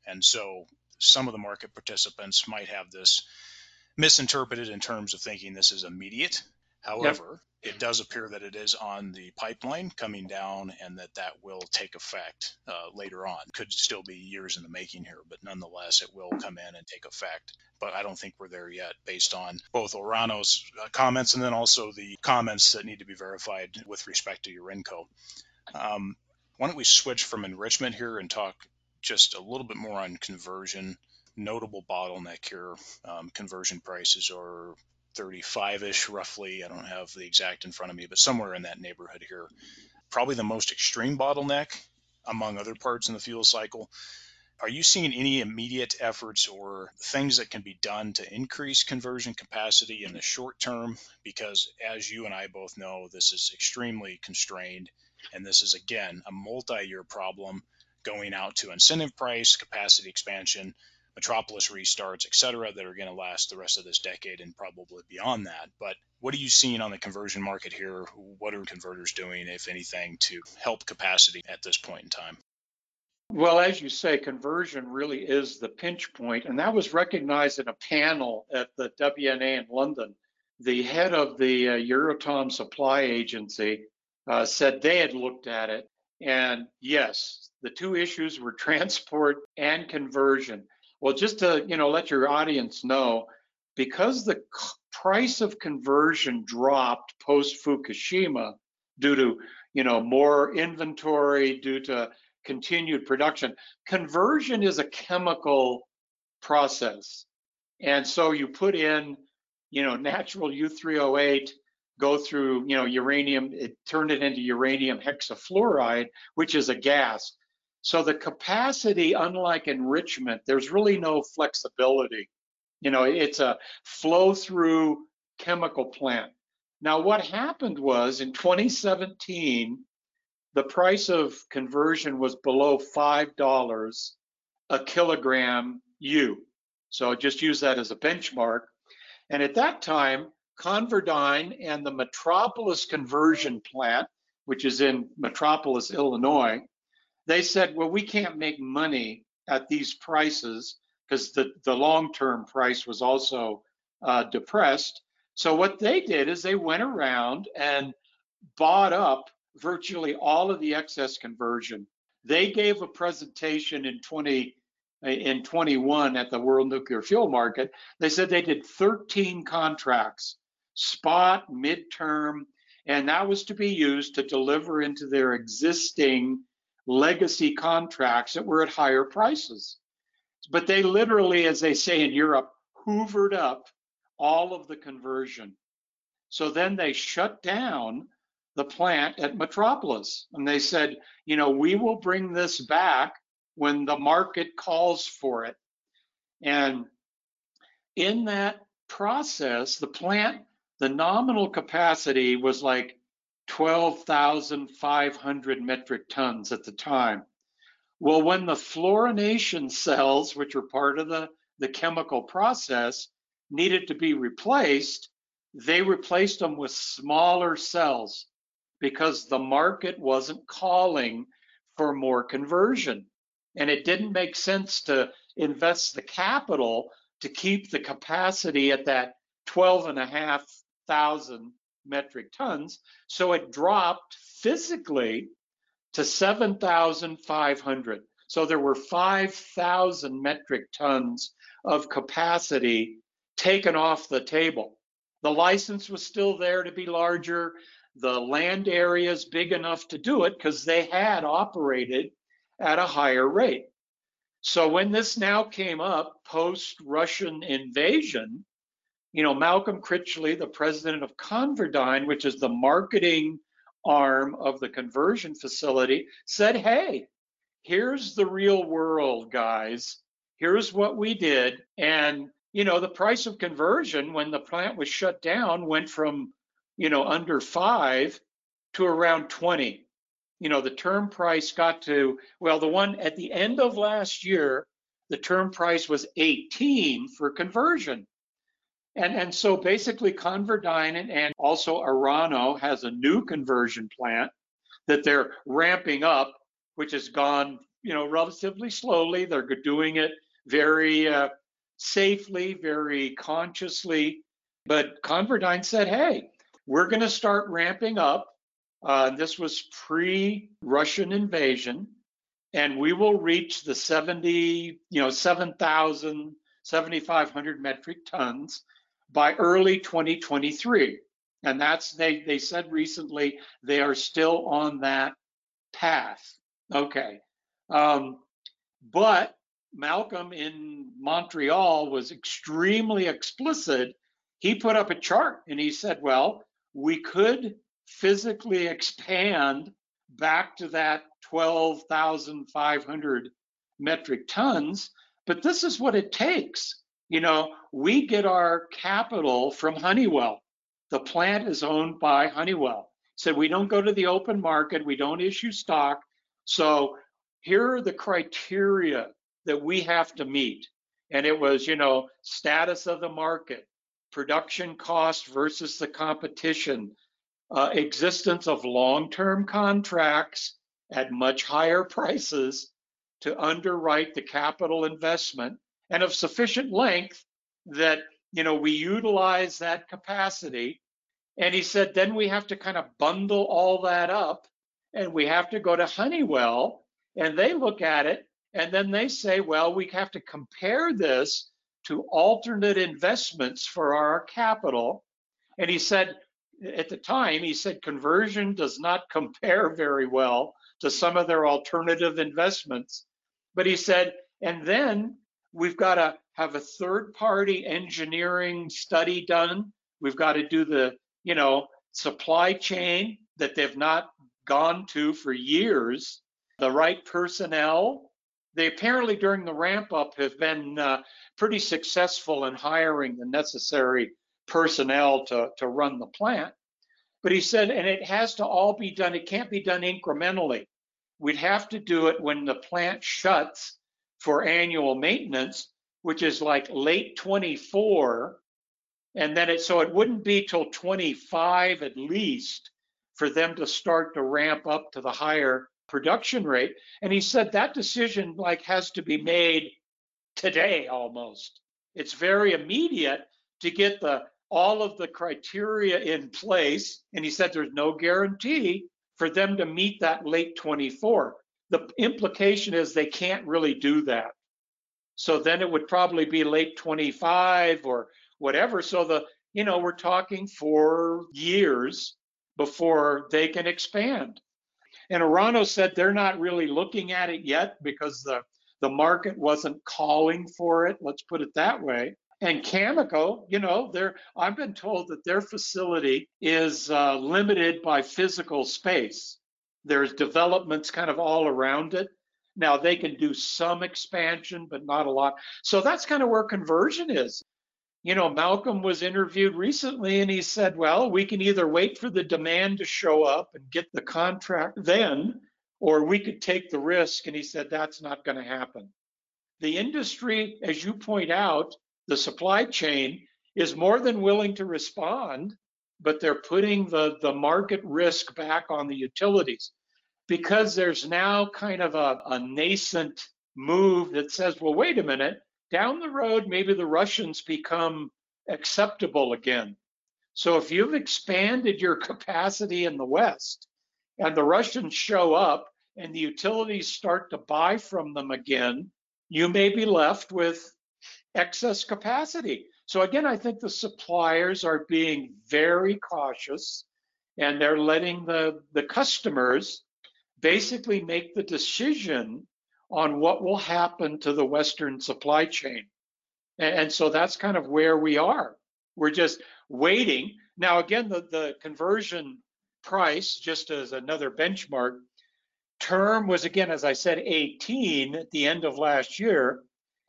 And so some of the market participants might have this misinterpreted in terms of thinking this is immediate. However, yep. it does appear that it is on the pipeline coming down and that that will take effect uh, later on. Could still be years in the making here, but nonetheless, it will come in and take effect. But I don't think we're there yet based on both Orano's uh, comments and then also the comments that need to be verified with respect to Urenco. Um, why don't we switch from enrichment here and talk just a little bit more on conversion? Notable bottleneck here. Um, conversion prices are 35-ish roughly. I don't have the exact in front of me, but somewhere in that neighborhood here. Probably the most extreme bottleneck among other parts in the fuel cycle. Are you seeing any immediate efforts or things that can be done to increase conversion capacity in the short term? Because as you and I both know, this is extremely constrained and this is, again, a multi year problem going out to incentive price, capacity expansion, metropolis restarts, et cetera, that are going to last the rest of this decade and probably beyond that. But what are you seeing on the conversion market here? What are converters doing, if anything, to help capacity at this point in time? Well, as you say, conversion really is the pinch point, and that was recognized in a panel at the WNA in London. The head of the uh, Euratom Supply Agency uh, said they had looked at it. And yes, the two issues were transport and conversion. Well, just to you know let your audience know, because the price of conversion dropped post Fukushima due to you know more inventory, due to continued production. Conversion is a chemical process, and so you put in you know natural U3O8 go through, you know, uranium, it turned it into uranium hexafluoride, which is a gas. So the capacity, unlike enrichment, there's really no flexibility. You know, it's a flow through chemical plant. Now, what happened was in 2017, the price of conversion was below $5 a kilogram U. So just use that as a benchmark. And at that time, ConverDyn and the Metropolis conversion plant, which is in Metropolis, Illinois, they said, well, we can't make money at these prices because the, the long-term price was also uh, depressed. So what they did is they went around and bought up virtually all of the excess conversion. They gave a presentation in 20 in 21 at the World Nuclear Fuel Market. They said they did 13 contracts spot, midterm, and that was to be used to deliver into their existing legacy contracts that were at higher prices. But they literally, as they say in Europe, hoovered up all of the conversion. So then they shut down the plant at Metropolis and they said, you know, we will bring this back when the market calls for it. And in that process, the plant the nominal capacity was like 12,500 metric tons at the time. Well, when the fluorination cells, which are part of the, the chemical process, needed to be replaced, they replaced them with smaller cells because the market wasn't calling for more conversion. And it didn't make sense to invest the capital to keep the capacity at that 12 and a half thousand metric tons. So it dropped physically to 7,500. So there were 5,000 metric tons of capacity taken off the table. The license was still there to be larger. The land area is big enough to do it because they had operated at a higher rate. So when this now came up post Russian invasion, you know, Malcolm Critchley, the president of ConverDyn, which is the marketing arm of the conversion facility, said, hey, here's the real world, guys. Here's what we did. And, you know, the price of conversion when the plant was shut down went from, you know, under five to around 20. You know, the term price got to, well, the one at the end of last year, the term price was 18 for conversion. And, and so basically ConverDyn and also Orano has a new conversion plant that they're ramping up which has gone, you know, relatively slowly. They're doing it very uh, safely, very consciously. But ConverDyn said, hey, we're going to start ramping up. Uh, this was pre Russian invasion, and we will reach the 70, you know, 7,000, 7,500 metric tons by early 2023. And that's, they, they said recently, they are still on that path. Okay. Um, but Malcolm in Montreal was extremely explicit. He put up a chart and he said, well, we could physically expand back to that 12,500 metric tons, but this is what it takes. You know, we get our capital from Honeywell. The plant is owned by Honeywell. Said we don't go to the open market, we don't issue stock. So here are the criteria that we have to meet. And it was, you know, status of the market, production cost versus the competition, uh, existence of long term contracts at much higher prices to underwrite the capital investment and of sufficient length that you know we utilize that capacity and he said then we have to kind of bundle all that up and we have to go to honeywell and they look at it and then they say, well, we have to compare this to alternate investments for our capital. And he said, at the time, he said conversion does not compare very well to some of their alternative investments. But he said, and then we've got to have a third party engineering study done. We've got to do the, you know, supply chain that they've not gone to for years, the right personnel, they apparently during the ramp up have been uh, pretty successful in hiring the necessary personnel to, to run the plant. But he said, and it has to all be done, it can't be done incrementally. We'd have to do it when the plant shuts for annual maintenance, which is like late 24. And then it, so it wouldn't be till 25 at least for them to start to ramp up to the higher production rate. And he said that decision like has to be made today almost. It's very immediate to get the all of the criteria in place. And he said there's no guarantee for them to meet that late 24. The implication is they can't really do that. So then it would probably be late 25 or whatever. So the, you know, we're talking for years before they can expand. And Orano said they're not really looking at it yet because the, the market wasn't calling for it. Let's put it that way. And Cameco, you know, they're, I've been told that their facility is uh, limited by physical space. There's developments kind of all around it. Now they can do some expansion, but not a lot. So that's kind of where conversion is you know, Malcolm was interviewed recently and he said, well, we can either wait for the demand to show up and get the contract then, or we could take the risk. And he said, that's not going to happen. The industry, as you point out, the supply chain is more than willing to respond, but they're putting the, the market risk back on the utilities because there's now kind of a, a nascent move that says, well, wait a minute, down the road, maybe the Russians become acceptable again. So if you've expanded your capacity in the West and the Russians show up and the utilities start to buy from them again, you may be left with excess capacity. So again, I think the suppliers are being very cautious and they're letting the, the customers basically make the decision on what will happen to the Western supply chain. And, so that's kind of where we are. We're just waiting. Now, again, the, the conversion price, just as another benchmark, term was again, as I said, 18 at the end of last year,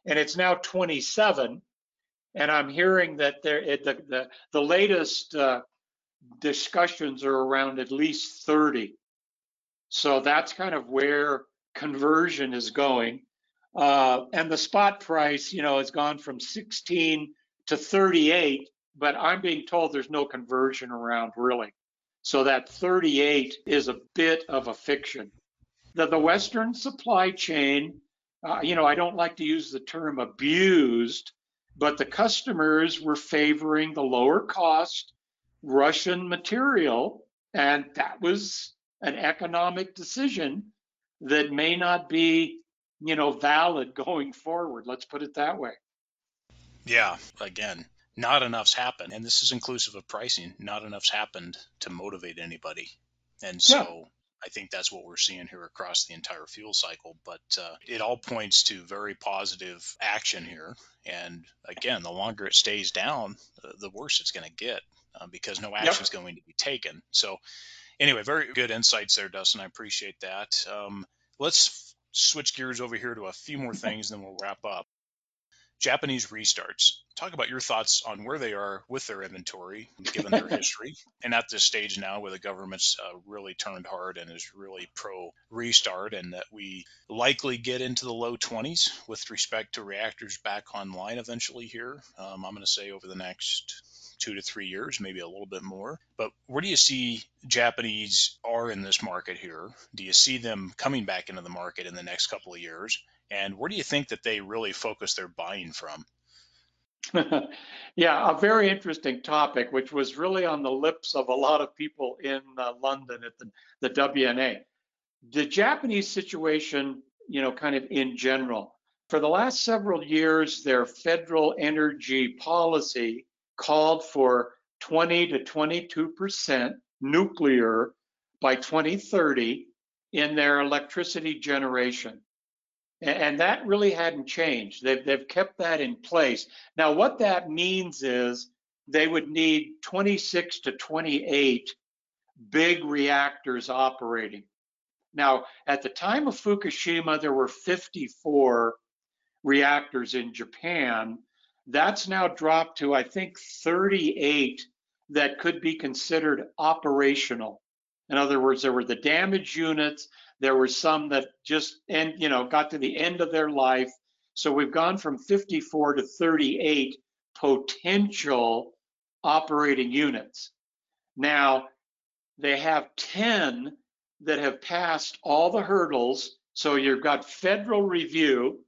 and it's now 27. And I'm hearing that there, it, the, the, the latest uh, discussions are around at least 30. So that's kind of where conversion is going. Uh, and the spot price, you know, has gone from 16 to 38, but I'm being told there's no conversion around really. So that 38 is a bit of a fiction. the, the Western supply chain, uh, you know, I don't like to use the term abused, but the customers were favoring the lower cost Russian material. And that was an economic decision that may not be, you know, valid going forward. Let's put it that way. Yeah, again, not enough's happened, and this is inclusive of pricing. Not enough's happened to motivate anybody, and so. I think that's what we're seeing here across the entire fuel cycle. But uh, it all points to very positive action here. And again, the longer it stays down, the worse it's going to get uh, because no action is yep. going to be taken. So, anyway, very good insights there, Dustin. I appreciate that. Um, let's switch gears over here to a few more things, and then we'll wrap up. Japanese restarts. Talk about your thoughts on where they are with their inventory, given their history, and at this stage now where the government's uh, really turned hard and is really pro restart, and that we likely get into the low 20s with respect to reactors back online eventually here. Um, I'm going to say over the next two to three years, maybe a little bit more. But where do you see Japanese are in this market here? Do you see them coming back into the market in the next couple of years? And where do you think that they really focus their buying from? yeah, a very interesting topic, which was really on the lips of a lot of people in uh, London at the, the WNA. The Japanese situation, you know, kind of in general. For the last several years, their federal energy policy called for 20 to 22 percent nuclear by 2030 in their electricity generation. And that really hadn't changed. They've, they've kept that in place. Now, what that means is they would need 26 to 28 big reactors operating. Now, at the time of Fukushima, there were 54 reactors in Japan. That's now dropped to, I think, 38 that could be considered operational. In other words, there were the damaged units, there were some that just end, you know, got to the end of their life. So we've gone from 54 to 38 potential operating units. Now, they have 10 that have passed all the hurdles. So you've got federal review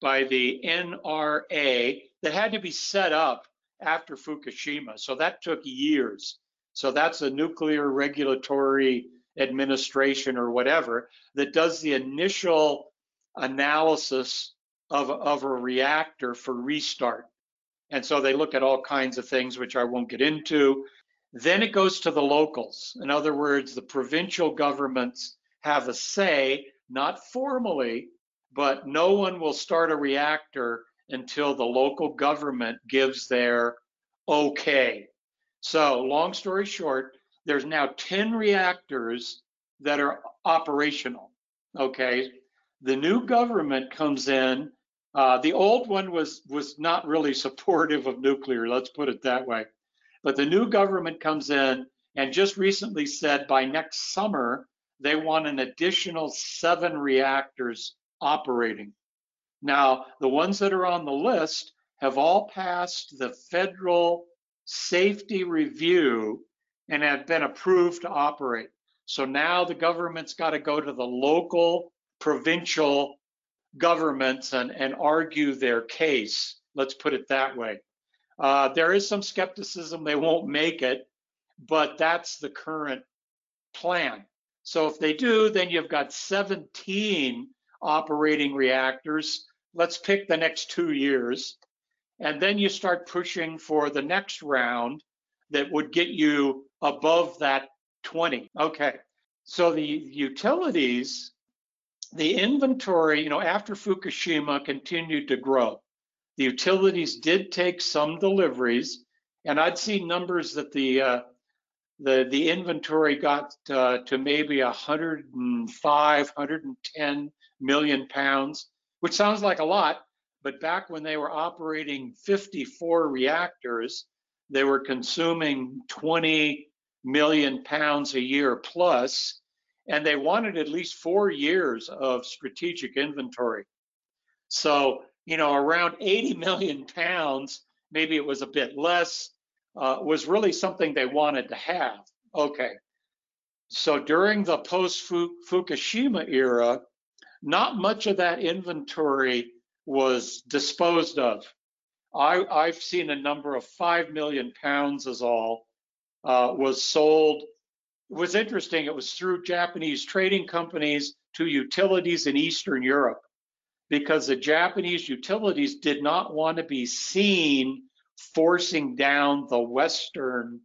by the NRA that had to be set up after Fukushima. So that took years. So that's a nuclear regulatory administration or whatever that does the initial analysis of, of a reactor for restart. And so they look at all kinds of things, which I won't get into. Then it goes to the locals. In other words, the provincial governments have a say, not formally, but no one will start a reactor until the local government gives their okay. So, long story short, there's now 10 reactors that are operational. Okay. The new government comes in. Uh, the old one was was not really supportive of nuclear. Let's put it that way. But the new government comes in and just recently said by next summer they want an additional seven reactors operating. Now, the ones that are on the list have all passed the federal safety review and have been approved to operate. So now the government's got to go to the local, provincial governments and, and argue their case. Let's put it that way. Uh, there is some skepticism they won't make it, but that's the current plan. So if they do, then you've got 17 operating reactors. Let's pick the next two years. And then you start pushing for the next round that would get you above that 20. Okay. So the utilities, the inventory, you know, after Fukushima continued to grow. The utilities did take some deliveries, and I'd see numbers that the uh, the the inventory got uh, to maybe 105, 110 million pounds, which sounds like a lot, but back when they were operating 54 reactors, they were consuming 20 million pounds a year plus, and they wanted at least four years of strategic inventory. So, you know, around 80 million pounds, maybe it was a bit less, uh, was really something they wanted to have. Okay. So during the post Fukushima era, not much of that inventory was disposed of. I, have seen a number of 5 million pounds as all uh, was sold. It was interesting. It was through Japanese trading companies to utilities in Eastern Europe because the Japanese utilities did not want to be seen forcing down the Western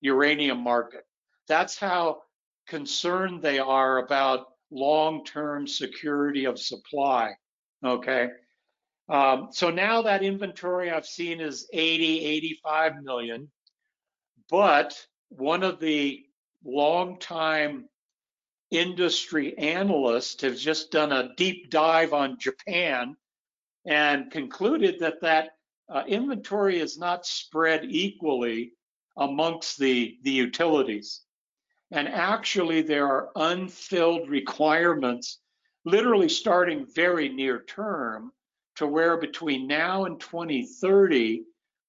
uranium market. That's how concerned they are about long term security of supply. Okay. Um, so now that inventory I've seen is 80, 85 million. But one of the long-time industry analysts has just done a deep dive on Japan and concluded that that uh, inventory is not spread equally amongst the, the utilities. And actually, there are unfilled requirements, literally starting very near term, to where between now and 2030,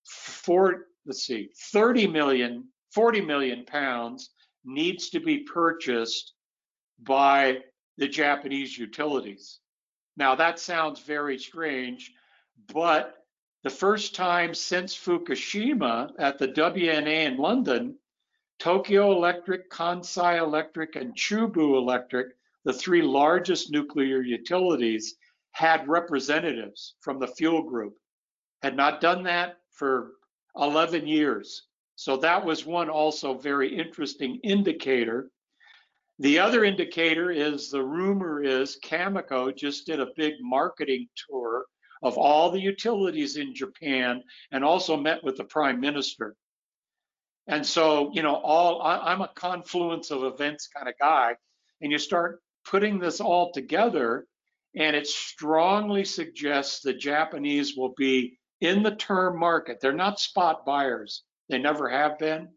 for, let's see, 30 million, 40 million pounds needs to be purchased by the Japanese utilities. Now, that sounds very strange, but the first time since Fukushima at the WNA in London, Tokyo Electric, Kansai Electric, and Chubu Electric, the three largest nuclear utilities, had representatives from the fuel group. Had not done that for 11 years. So that was one also very interesting indicator. The other indicator is the rumor is Cameco just did a big marketing tour of all the utilities in Japan and also met with the prime minister. And so, you know, all I, am a confluence of events kind of guy, and you start putting this all together, and it strongly suggests the Japanese will be in the term market. They're not spot buyers, they never have been,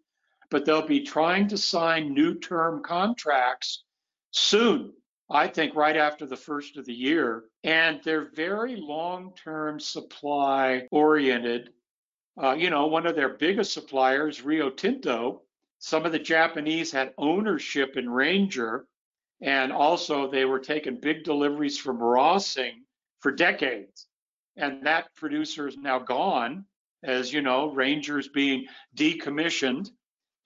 but they'll be trying to sign new term contracts soon. I think right after the first of the year. And they're very long term supply oriented. Uh, you know, one of their biggest suppliers, Rio Tinto, some of the Japanese had ownership in Ranger. And also, they were taking big deliveries from Rossing for decades. And that producer is now gone, as you know, Ranger's being decommissioned.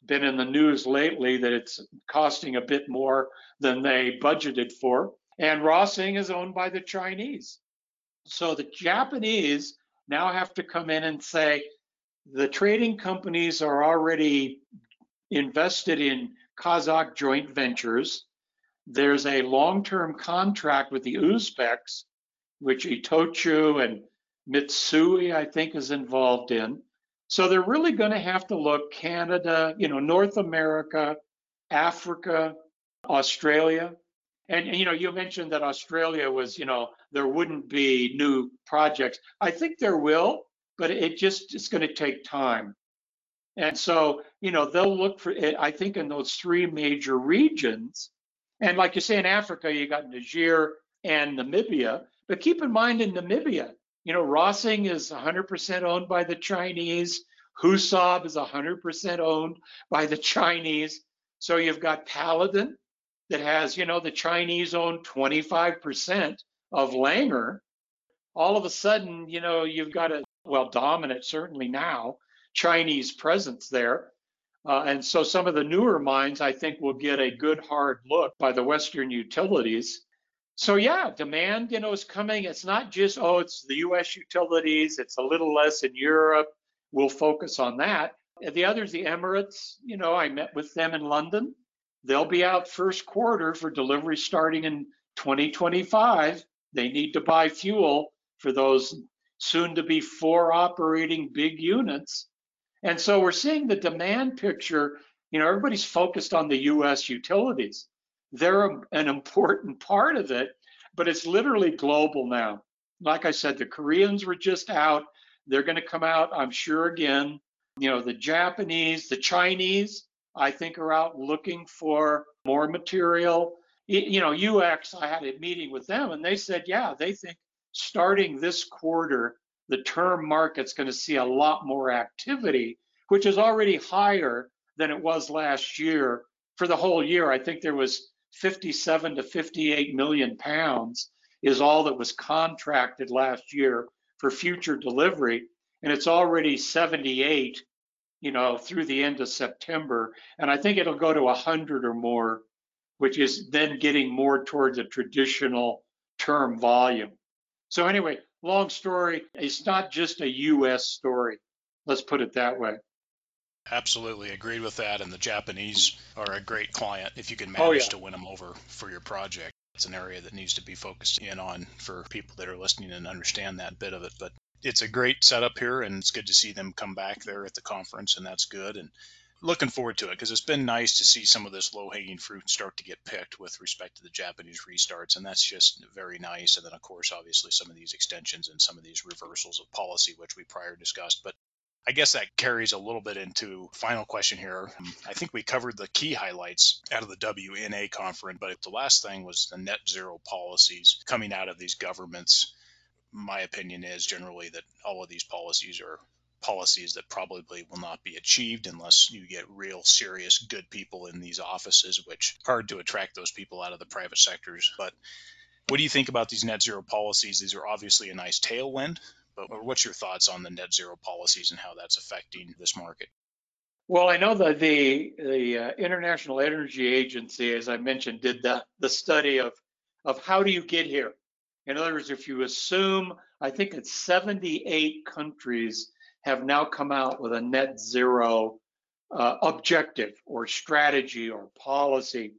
Been in the news lately that it's costing a bit more than they budgeted for. And Rossing is owned by the Chinese. So the Japanese now have to come in and say the trading companies are already invested in Kazakh joint ventures. There's a long term contract with the Uzbeks, which Itochu and Mitsui, I think, is involved in. So they're really going to have to look Canada, you know, North America, Africa, Australia. And, and, you know, you mentioned that Australia was, you know, there wouldn't be new projects. I think there will, but it just it's going to take time. And so, you know, they'll look for it, I think in those three major regions. And like you say in Africa, you got Niger and Namibia. But keep in mind in Namibia, you know, Rossing is 100% owned by the Chinese. Husab is 100% owned by the Chinese. So you've got Paladin that has, you know, the Chinese own 25% of Langer. All of a sudden, you know, you've got a, well, dominant certainly now, Chinese presence there. Uh, and so some of the newer mines, I think, will get a good hard look by the Western utilities so yeah, demand, you know, is coming. It's not just, oh, it's the US utilities, it's a little less in Europe. We'll focus on that. The others, the Emirates, you know, I met with them in London. They'll be out first quarter for delivery starting in 2025. They need to buy fuel for those soon to be four operating big units. And so we're seeing the demand picture, you know, everybody's focused on the US utilities. They're an important part of it, but it's literally global now. Like I said, the Koreans were just out. They're going to come out, I'm sure, again. You know, the Japanese, the Chinese, I think, are out looking for more material. You know, UX, I had a meeting with them and they said, yeah, they think starting this quarter, the term market's going to see a lot more activity, which is already higher than it was last year for the whole year, I think there was 57 to 58 million pounds is all that was contracted last year for future delivery. And it's already 78, you know, through the end of September. And I think it'll go to 100 or more, which is then getting more towards a traditional term volume. So, anyway, long story, it's not just a US story. Let's put it that way. Absolutely agreed with that. And the Japanese are a great client if you can oh, manage oh, yeah. to win them over for your project. It's an area that needs to be focused in on for people that are listening and understand that bit of it. But it's a great setup here, and it's good to see them come back there at the conference, and that's good. And looking forward to it because it's been nice to see some of this low hanging fruit start to get picked with respect to the Japanese restarts, and that's just very nice. And then, of course, obviously, some of these extensions and some of these reversals of policy, which we prior discussed. But I guess that carries a little bit into final question here. Um, I think we covered the key highlights out of the WNA conference, but the last thing was the net zero policies coming out of these governments. My opinion is generally that all of these policies are policies that probably will not be achieved unless you get real serious good people in these offices which hard to attract those people out of the private sectors but what do you think about these net zero policies these are obviously a nice tailwind but what's your thoughts on the net zero policies and how that's affecting this market? Well, I know that the the uh, International Energy Agency, as I mentioned, did the the study of of how do you get here. In other words, if you assume, I think it's 78 countries have now come out with a net zero uh, objective or strategy or policy,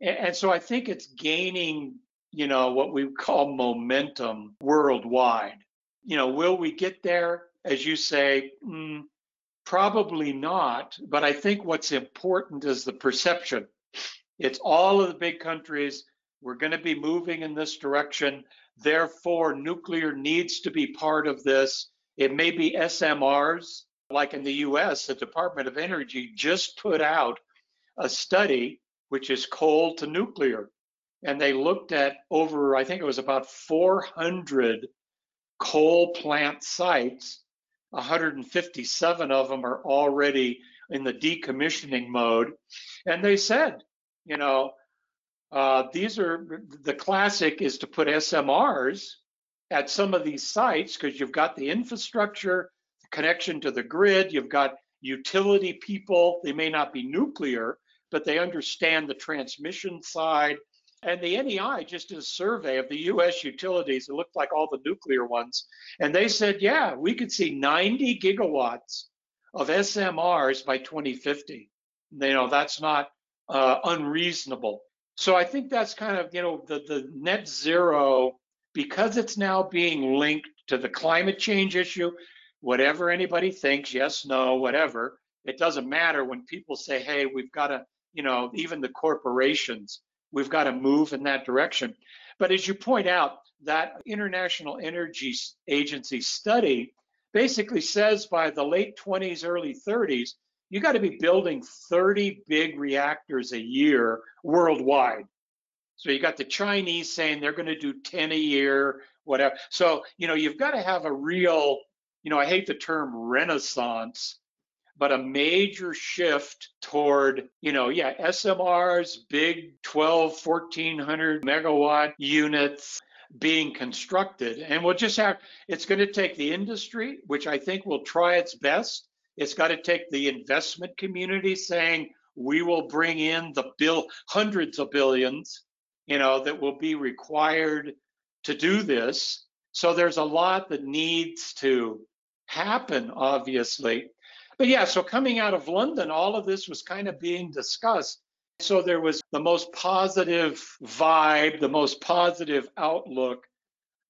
and, and so I think it's gaining, you know, what we call momentum worldwide you know, will we get there? As you say, mm, probably not. But I think what's important is the perception. It's all of the big countries. We're going to be moving in this direction. Therefore, nuclear needs to be part of this. It may be SMRs, like in the US, the Department of Energy just put out a study which is coal to nuclear. And they looked at over, I think it was about 400 coal plant sites. 157 of them are already in the decommissioning mode. And they said, you know, uh, these are the classic is to put SMRs at some of these sites because you've got the infrastructure, the connection to the grid, you've got utility people. They may not be nuclear, but they understand the transmission side, and the NEI just did a survey of the US utilities. It looked like all the nuclear ones. And they said, yeah, we could see 90 gigawatts of SMRs by 2050. You know, that's not uh, unreasonable. So I think that's kind of, you know, the, the net zero, because it's now being linked to the climate change issue, whatever anybody thinks, yes, no, whatever, it doesn't matter when people say, hey, we've got to, you know, even the corporations, we've got to move in that direction. But as you point out, that International Energy Agency study basically says by the late 20s, early 30s, you got to be building 30 big reactors a year worldwide. So you got the Chinese saying they're going to do 10 a year, whatever. So, you know, you've got to have a real, you know, I hate the term renaissance but a major shift toward, you know, yeah, SMRs, big 12, 1400 megawatt units being constructed. And we'll just have, it's going to take the industry, which I think will try its best. It's got to take the investment community saying, we will bring in the bill, hundreds of billions, you know, that will be required to do this. So there's a lot that needs to happen, obviously. But yeah, so coming out of London, all of this was kind of being discussed. So there was the most positive vibe, the most positive outlook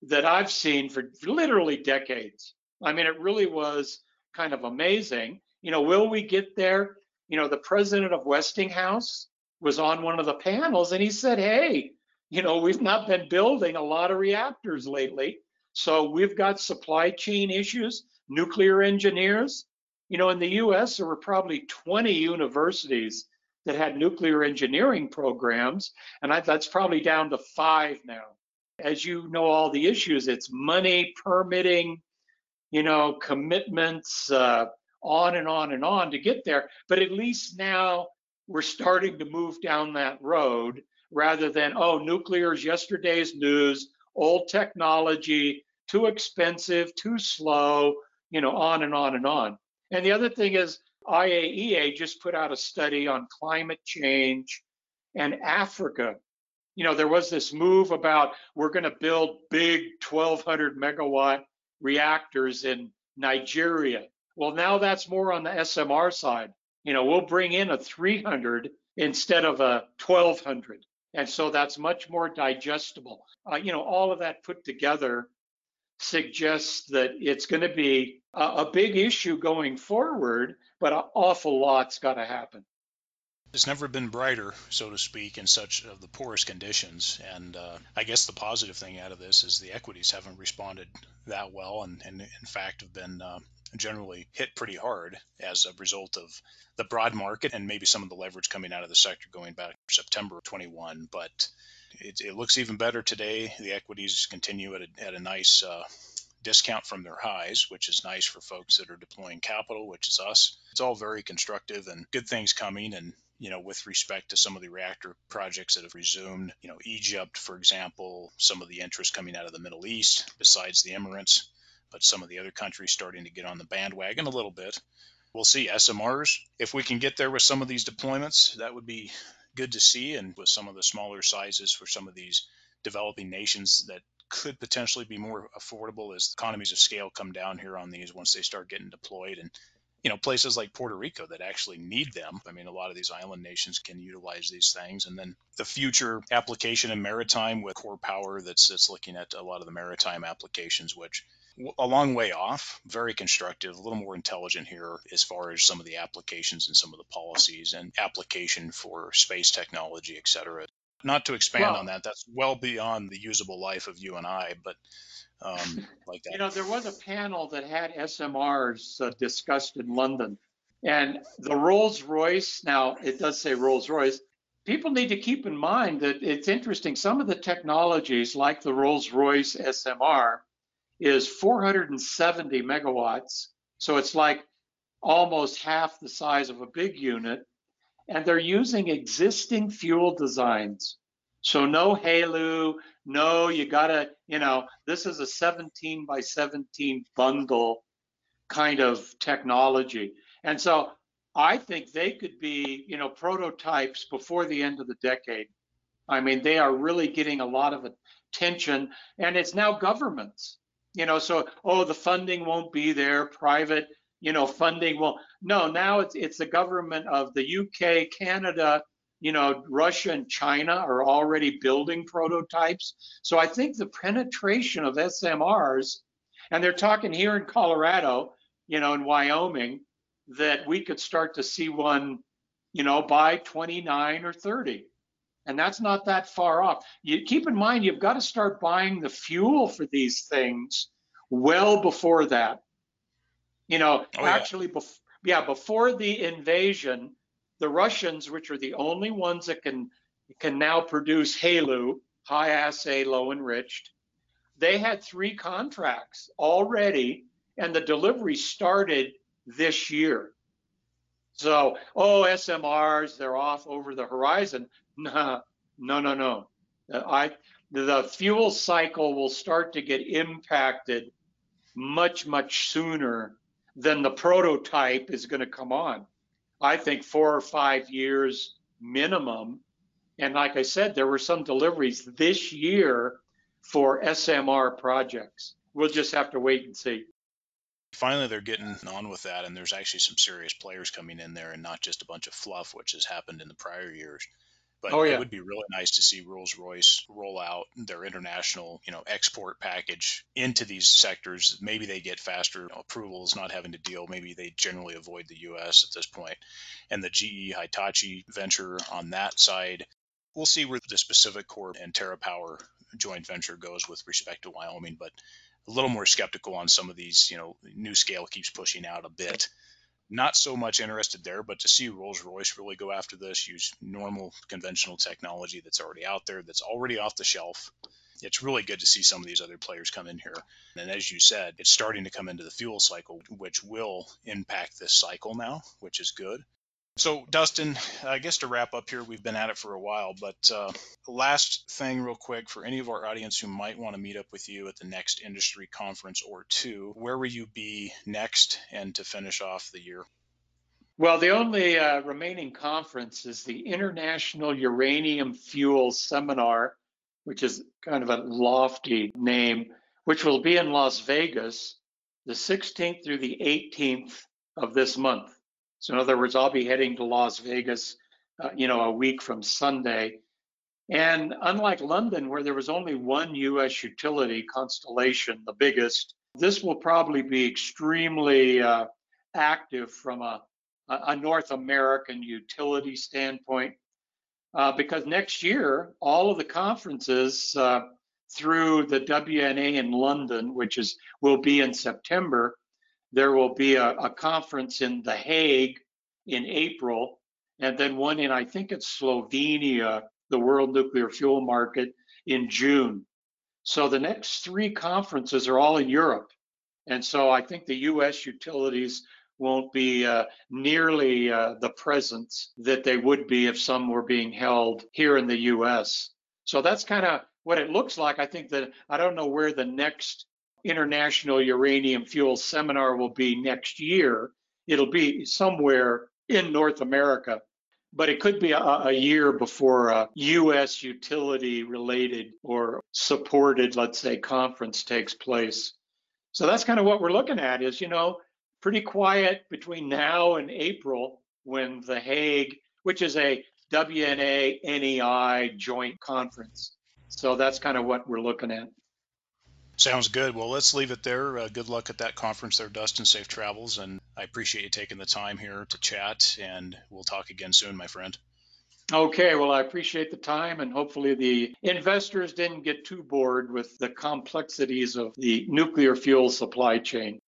that I've seen for literally decades. I mean, it really was kind of amazing. You know, will we get there? You know, the president of Westinghouse was on one of the panels and he said, hey, you know, we've not been building a lot of reactors lately. So we've got supply chain issues, nuclear engineers, you know, in the US, there were probably 20 universities that had nuclear engineering programs, and I, that's probably down to five now. As you know, all the issues it's money, permitting, you know, commitments, uh, on and on and on to get there. But at least now we're starting to move down that road rather than, oh, nuclear is yesterday's news, old technology, too expensive, too slow, you know, on and on and on. And the other thing is, IAEA just put out a study on climate change and Africa. You know, there was this move about we're going to build big 1200 megawatt reactors in Nigeria. Well, now that's more on the SMR side. You know, we'll bring in a 300 instead of a 1200. And so that's much more digestible. Uh, you know, all of that put together suggests that it's going to be a, a big issue going forward, but an awful lot's got to happen. It's never been brighter, so to speak, in such of the poorest conditions. And uh, I guess the positive thing out of this is the equities haven't responded that well, and, and in fact have been uh, generally hit pretty hard as a result of the broad market and maybe some of the leverage coming out of the sector going back to September 21. But it, it looks even better today. The equities continue at a, at a nice uh, discount from their highs, which is nice for folks that are deploying capital, which is us. It's all very constructive and good things coming. And you know, with respect to some of the reactor projects that have resumed, you know, Egypt, for example, some of the interest coming out of the Middle East, besides the Emirates, but some of the other countries starting to get on the bandwagon a little bit. We'll see SMRs. If we can get there with some of these deployments, that would be good to see. And with some of the smaller sizes for some of these developing nations that could potentially be more affordable as economies of scale come down here on these once they start getting deployed and you know places like Puerto Rico that actually need them. I mean, a lot of these island nations can utilize these things, and then the future application in maritime with Core Power that's that's looking at a lot of the maritime applications, which a long way off, very constructive, a little more intelligent here as far as some of the applications and some of the policies and application for space technology, et cetera. Not to expand well, on that, that's well beyond the usable life of you and I, but um, like that. You know, there was a panel that had SMRs uh, discussed in London, and the Rolls Royce. Now it does say Rolls Royce. People need to keep in mind that it's interesting. Some of the technologies, like the Rolls Royce SMR, is 470 megawatts, so it's like almost half the size of a big unit, and they're using existing fuel designs. So no HALEU, no, you gotta, you know, this is a 17 by 17 bundle kind of technology. And so I think they could be, you know, prototypes before the end of the decade. I mean, they are really getting a lot of attention, and it's now governments, you know. So, oh, the funding won't be there. Private, you know, funding will. No, now it's it's the government of the UK, Canada, you know, Russia and China are already building prototypes. So I think the penetration of SMRs, and they're talking here in Colorado, you know, in Wyoming, that we could start to see one, you know, by 29 or 30. And that's not that far off. You keep in mind you've got to start buying the fuel for these things well before that. You know, oh, actually, yeah. Bef- yeah, before the invasion, the Russians, which are the only ones that can can now produce HALEU, high assay, low enriched, they had three contracts already, and the delivery started this year. So, oh, SMRs, they're off over the horizon. No, no, no, no. I, the fuel cycle will start to get impacted much, much sooner than the prototype is going to come on. I think four or five years minimum. And like I said, there were some deliveries this year for SMR projects. We'll just have to wait and see. Finally, they're getting on with that, and there's actually some serious players coming in there and not just a bunch of fluff, which has happened in the prior years. But oh, yeah. it would be really nice to see Rolls Royce roll out their international, you know, export package into these sectors. Maybe they get faster approvals, not having to deal. Maybe they generally avoid the U.S. at this point. And the GE Hitachi venture on that side, we'll see where the PacifiCorp and TerraPower joint venture goes with respect to Wyoming, but a little more skeptical on some of these. You know, NuScale keeps pushing out a bit not so much interested there, but to see Rolls Royce really go after this, use normal conventional technology that's already out there, that's already off the shelf. It's really good to see some of these other players come in here. And as you said, it's starting to come into the fuel cycle, which will impact this cycle now, which is good. So, Dustin, I guess to wrap up here, we've been at it for a while, but uh, last thing, real quick, for any of our audience who might want to meet up with you at the next industry conference or two, where will you be next and to finish off the year? Well, the only uh, remaining conference is the International Uranium Fuel Seminar, which is kind of a lofty name, which will be in Las Vegas the 16th through the 18th of this month. So in other words, I'll be heading to Las Vegas, uh, you know, a week from Sunday. And unlike London, where there was only one U.S. utility, Constellation, the biggest, this will probably be extremely uh, active from a, a, North American utility standpoint, uh, because next year all of the conferences uh, through the WNA in London, which is will be in September, there will be a, a conference in The Hague in April, and then one in, I think it's Slovenia, the World Nuclear Fuel Market in June. So the next three conferences are all in Europe. And so I think the US utilities won't be uh, nearly uh, the presence that they would be if some were being held here in the US. So that's kind of what it looks like. I think that I don't know where the next International Uranium Fuel Seminar will be next year. It'll be somewhere in North America, but it could be a, a year before a U.S. utility related or supported, let's say, conference takes place. So that's kind of what we're looking at is, you know, pretty quiet between now and April when The Hague, which is a WNA NEI joint conference. So that's kind of what we're looking at. Sounds good. Well, let's leave it there. Uh, good luck at that conference there, Dustin. Safe travels. And I appreciate you taking the time here to chat. And we'll talk again soon, my friend. Okay, well, I appreciate the time, and hopefully the investors didn't get too bored with the complexities of the nuclear fuel supply chain.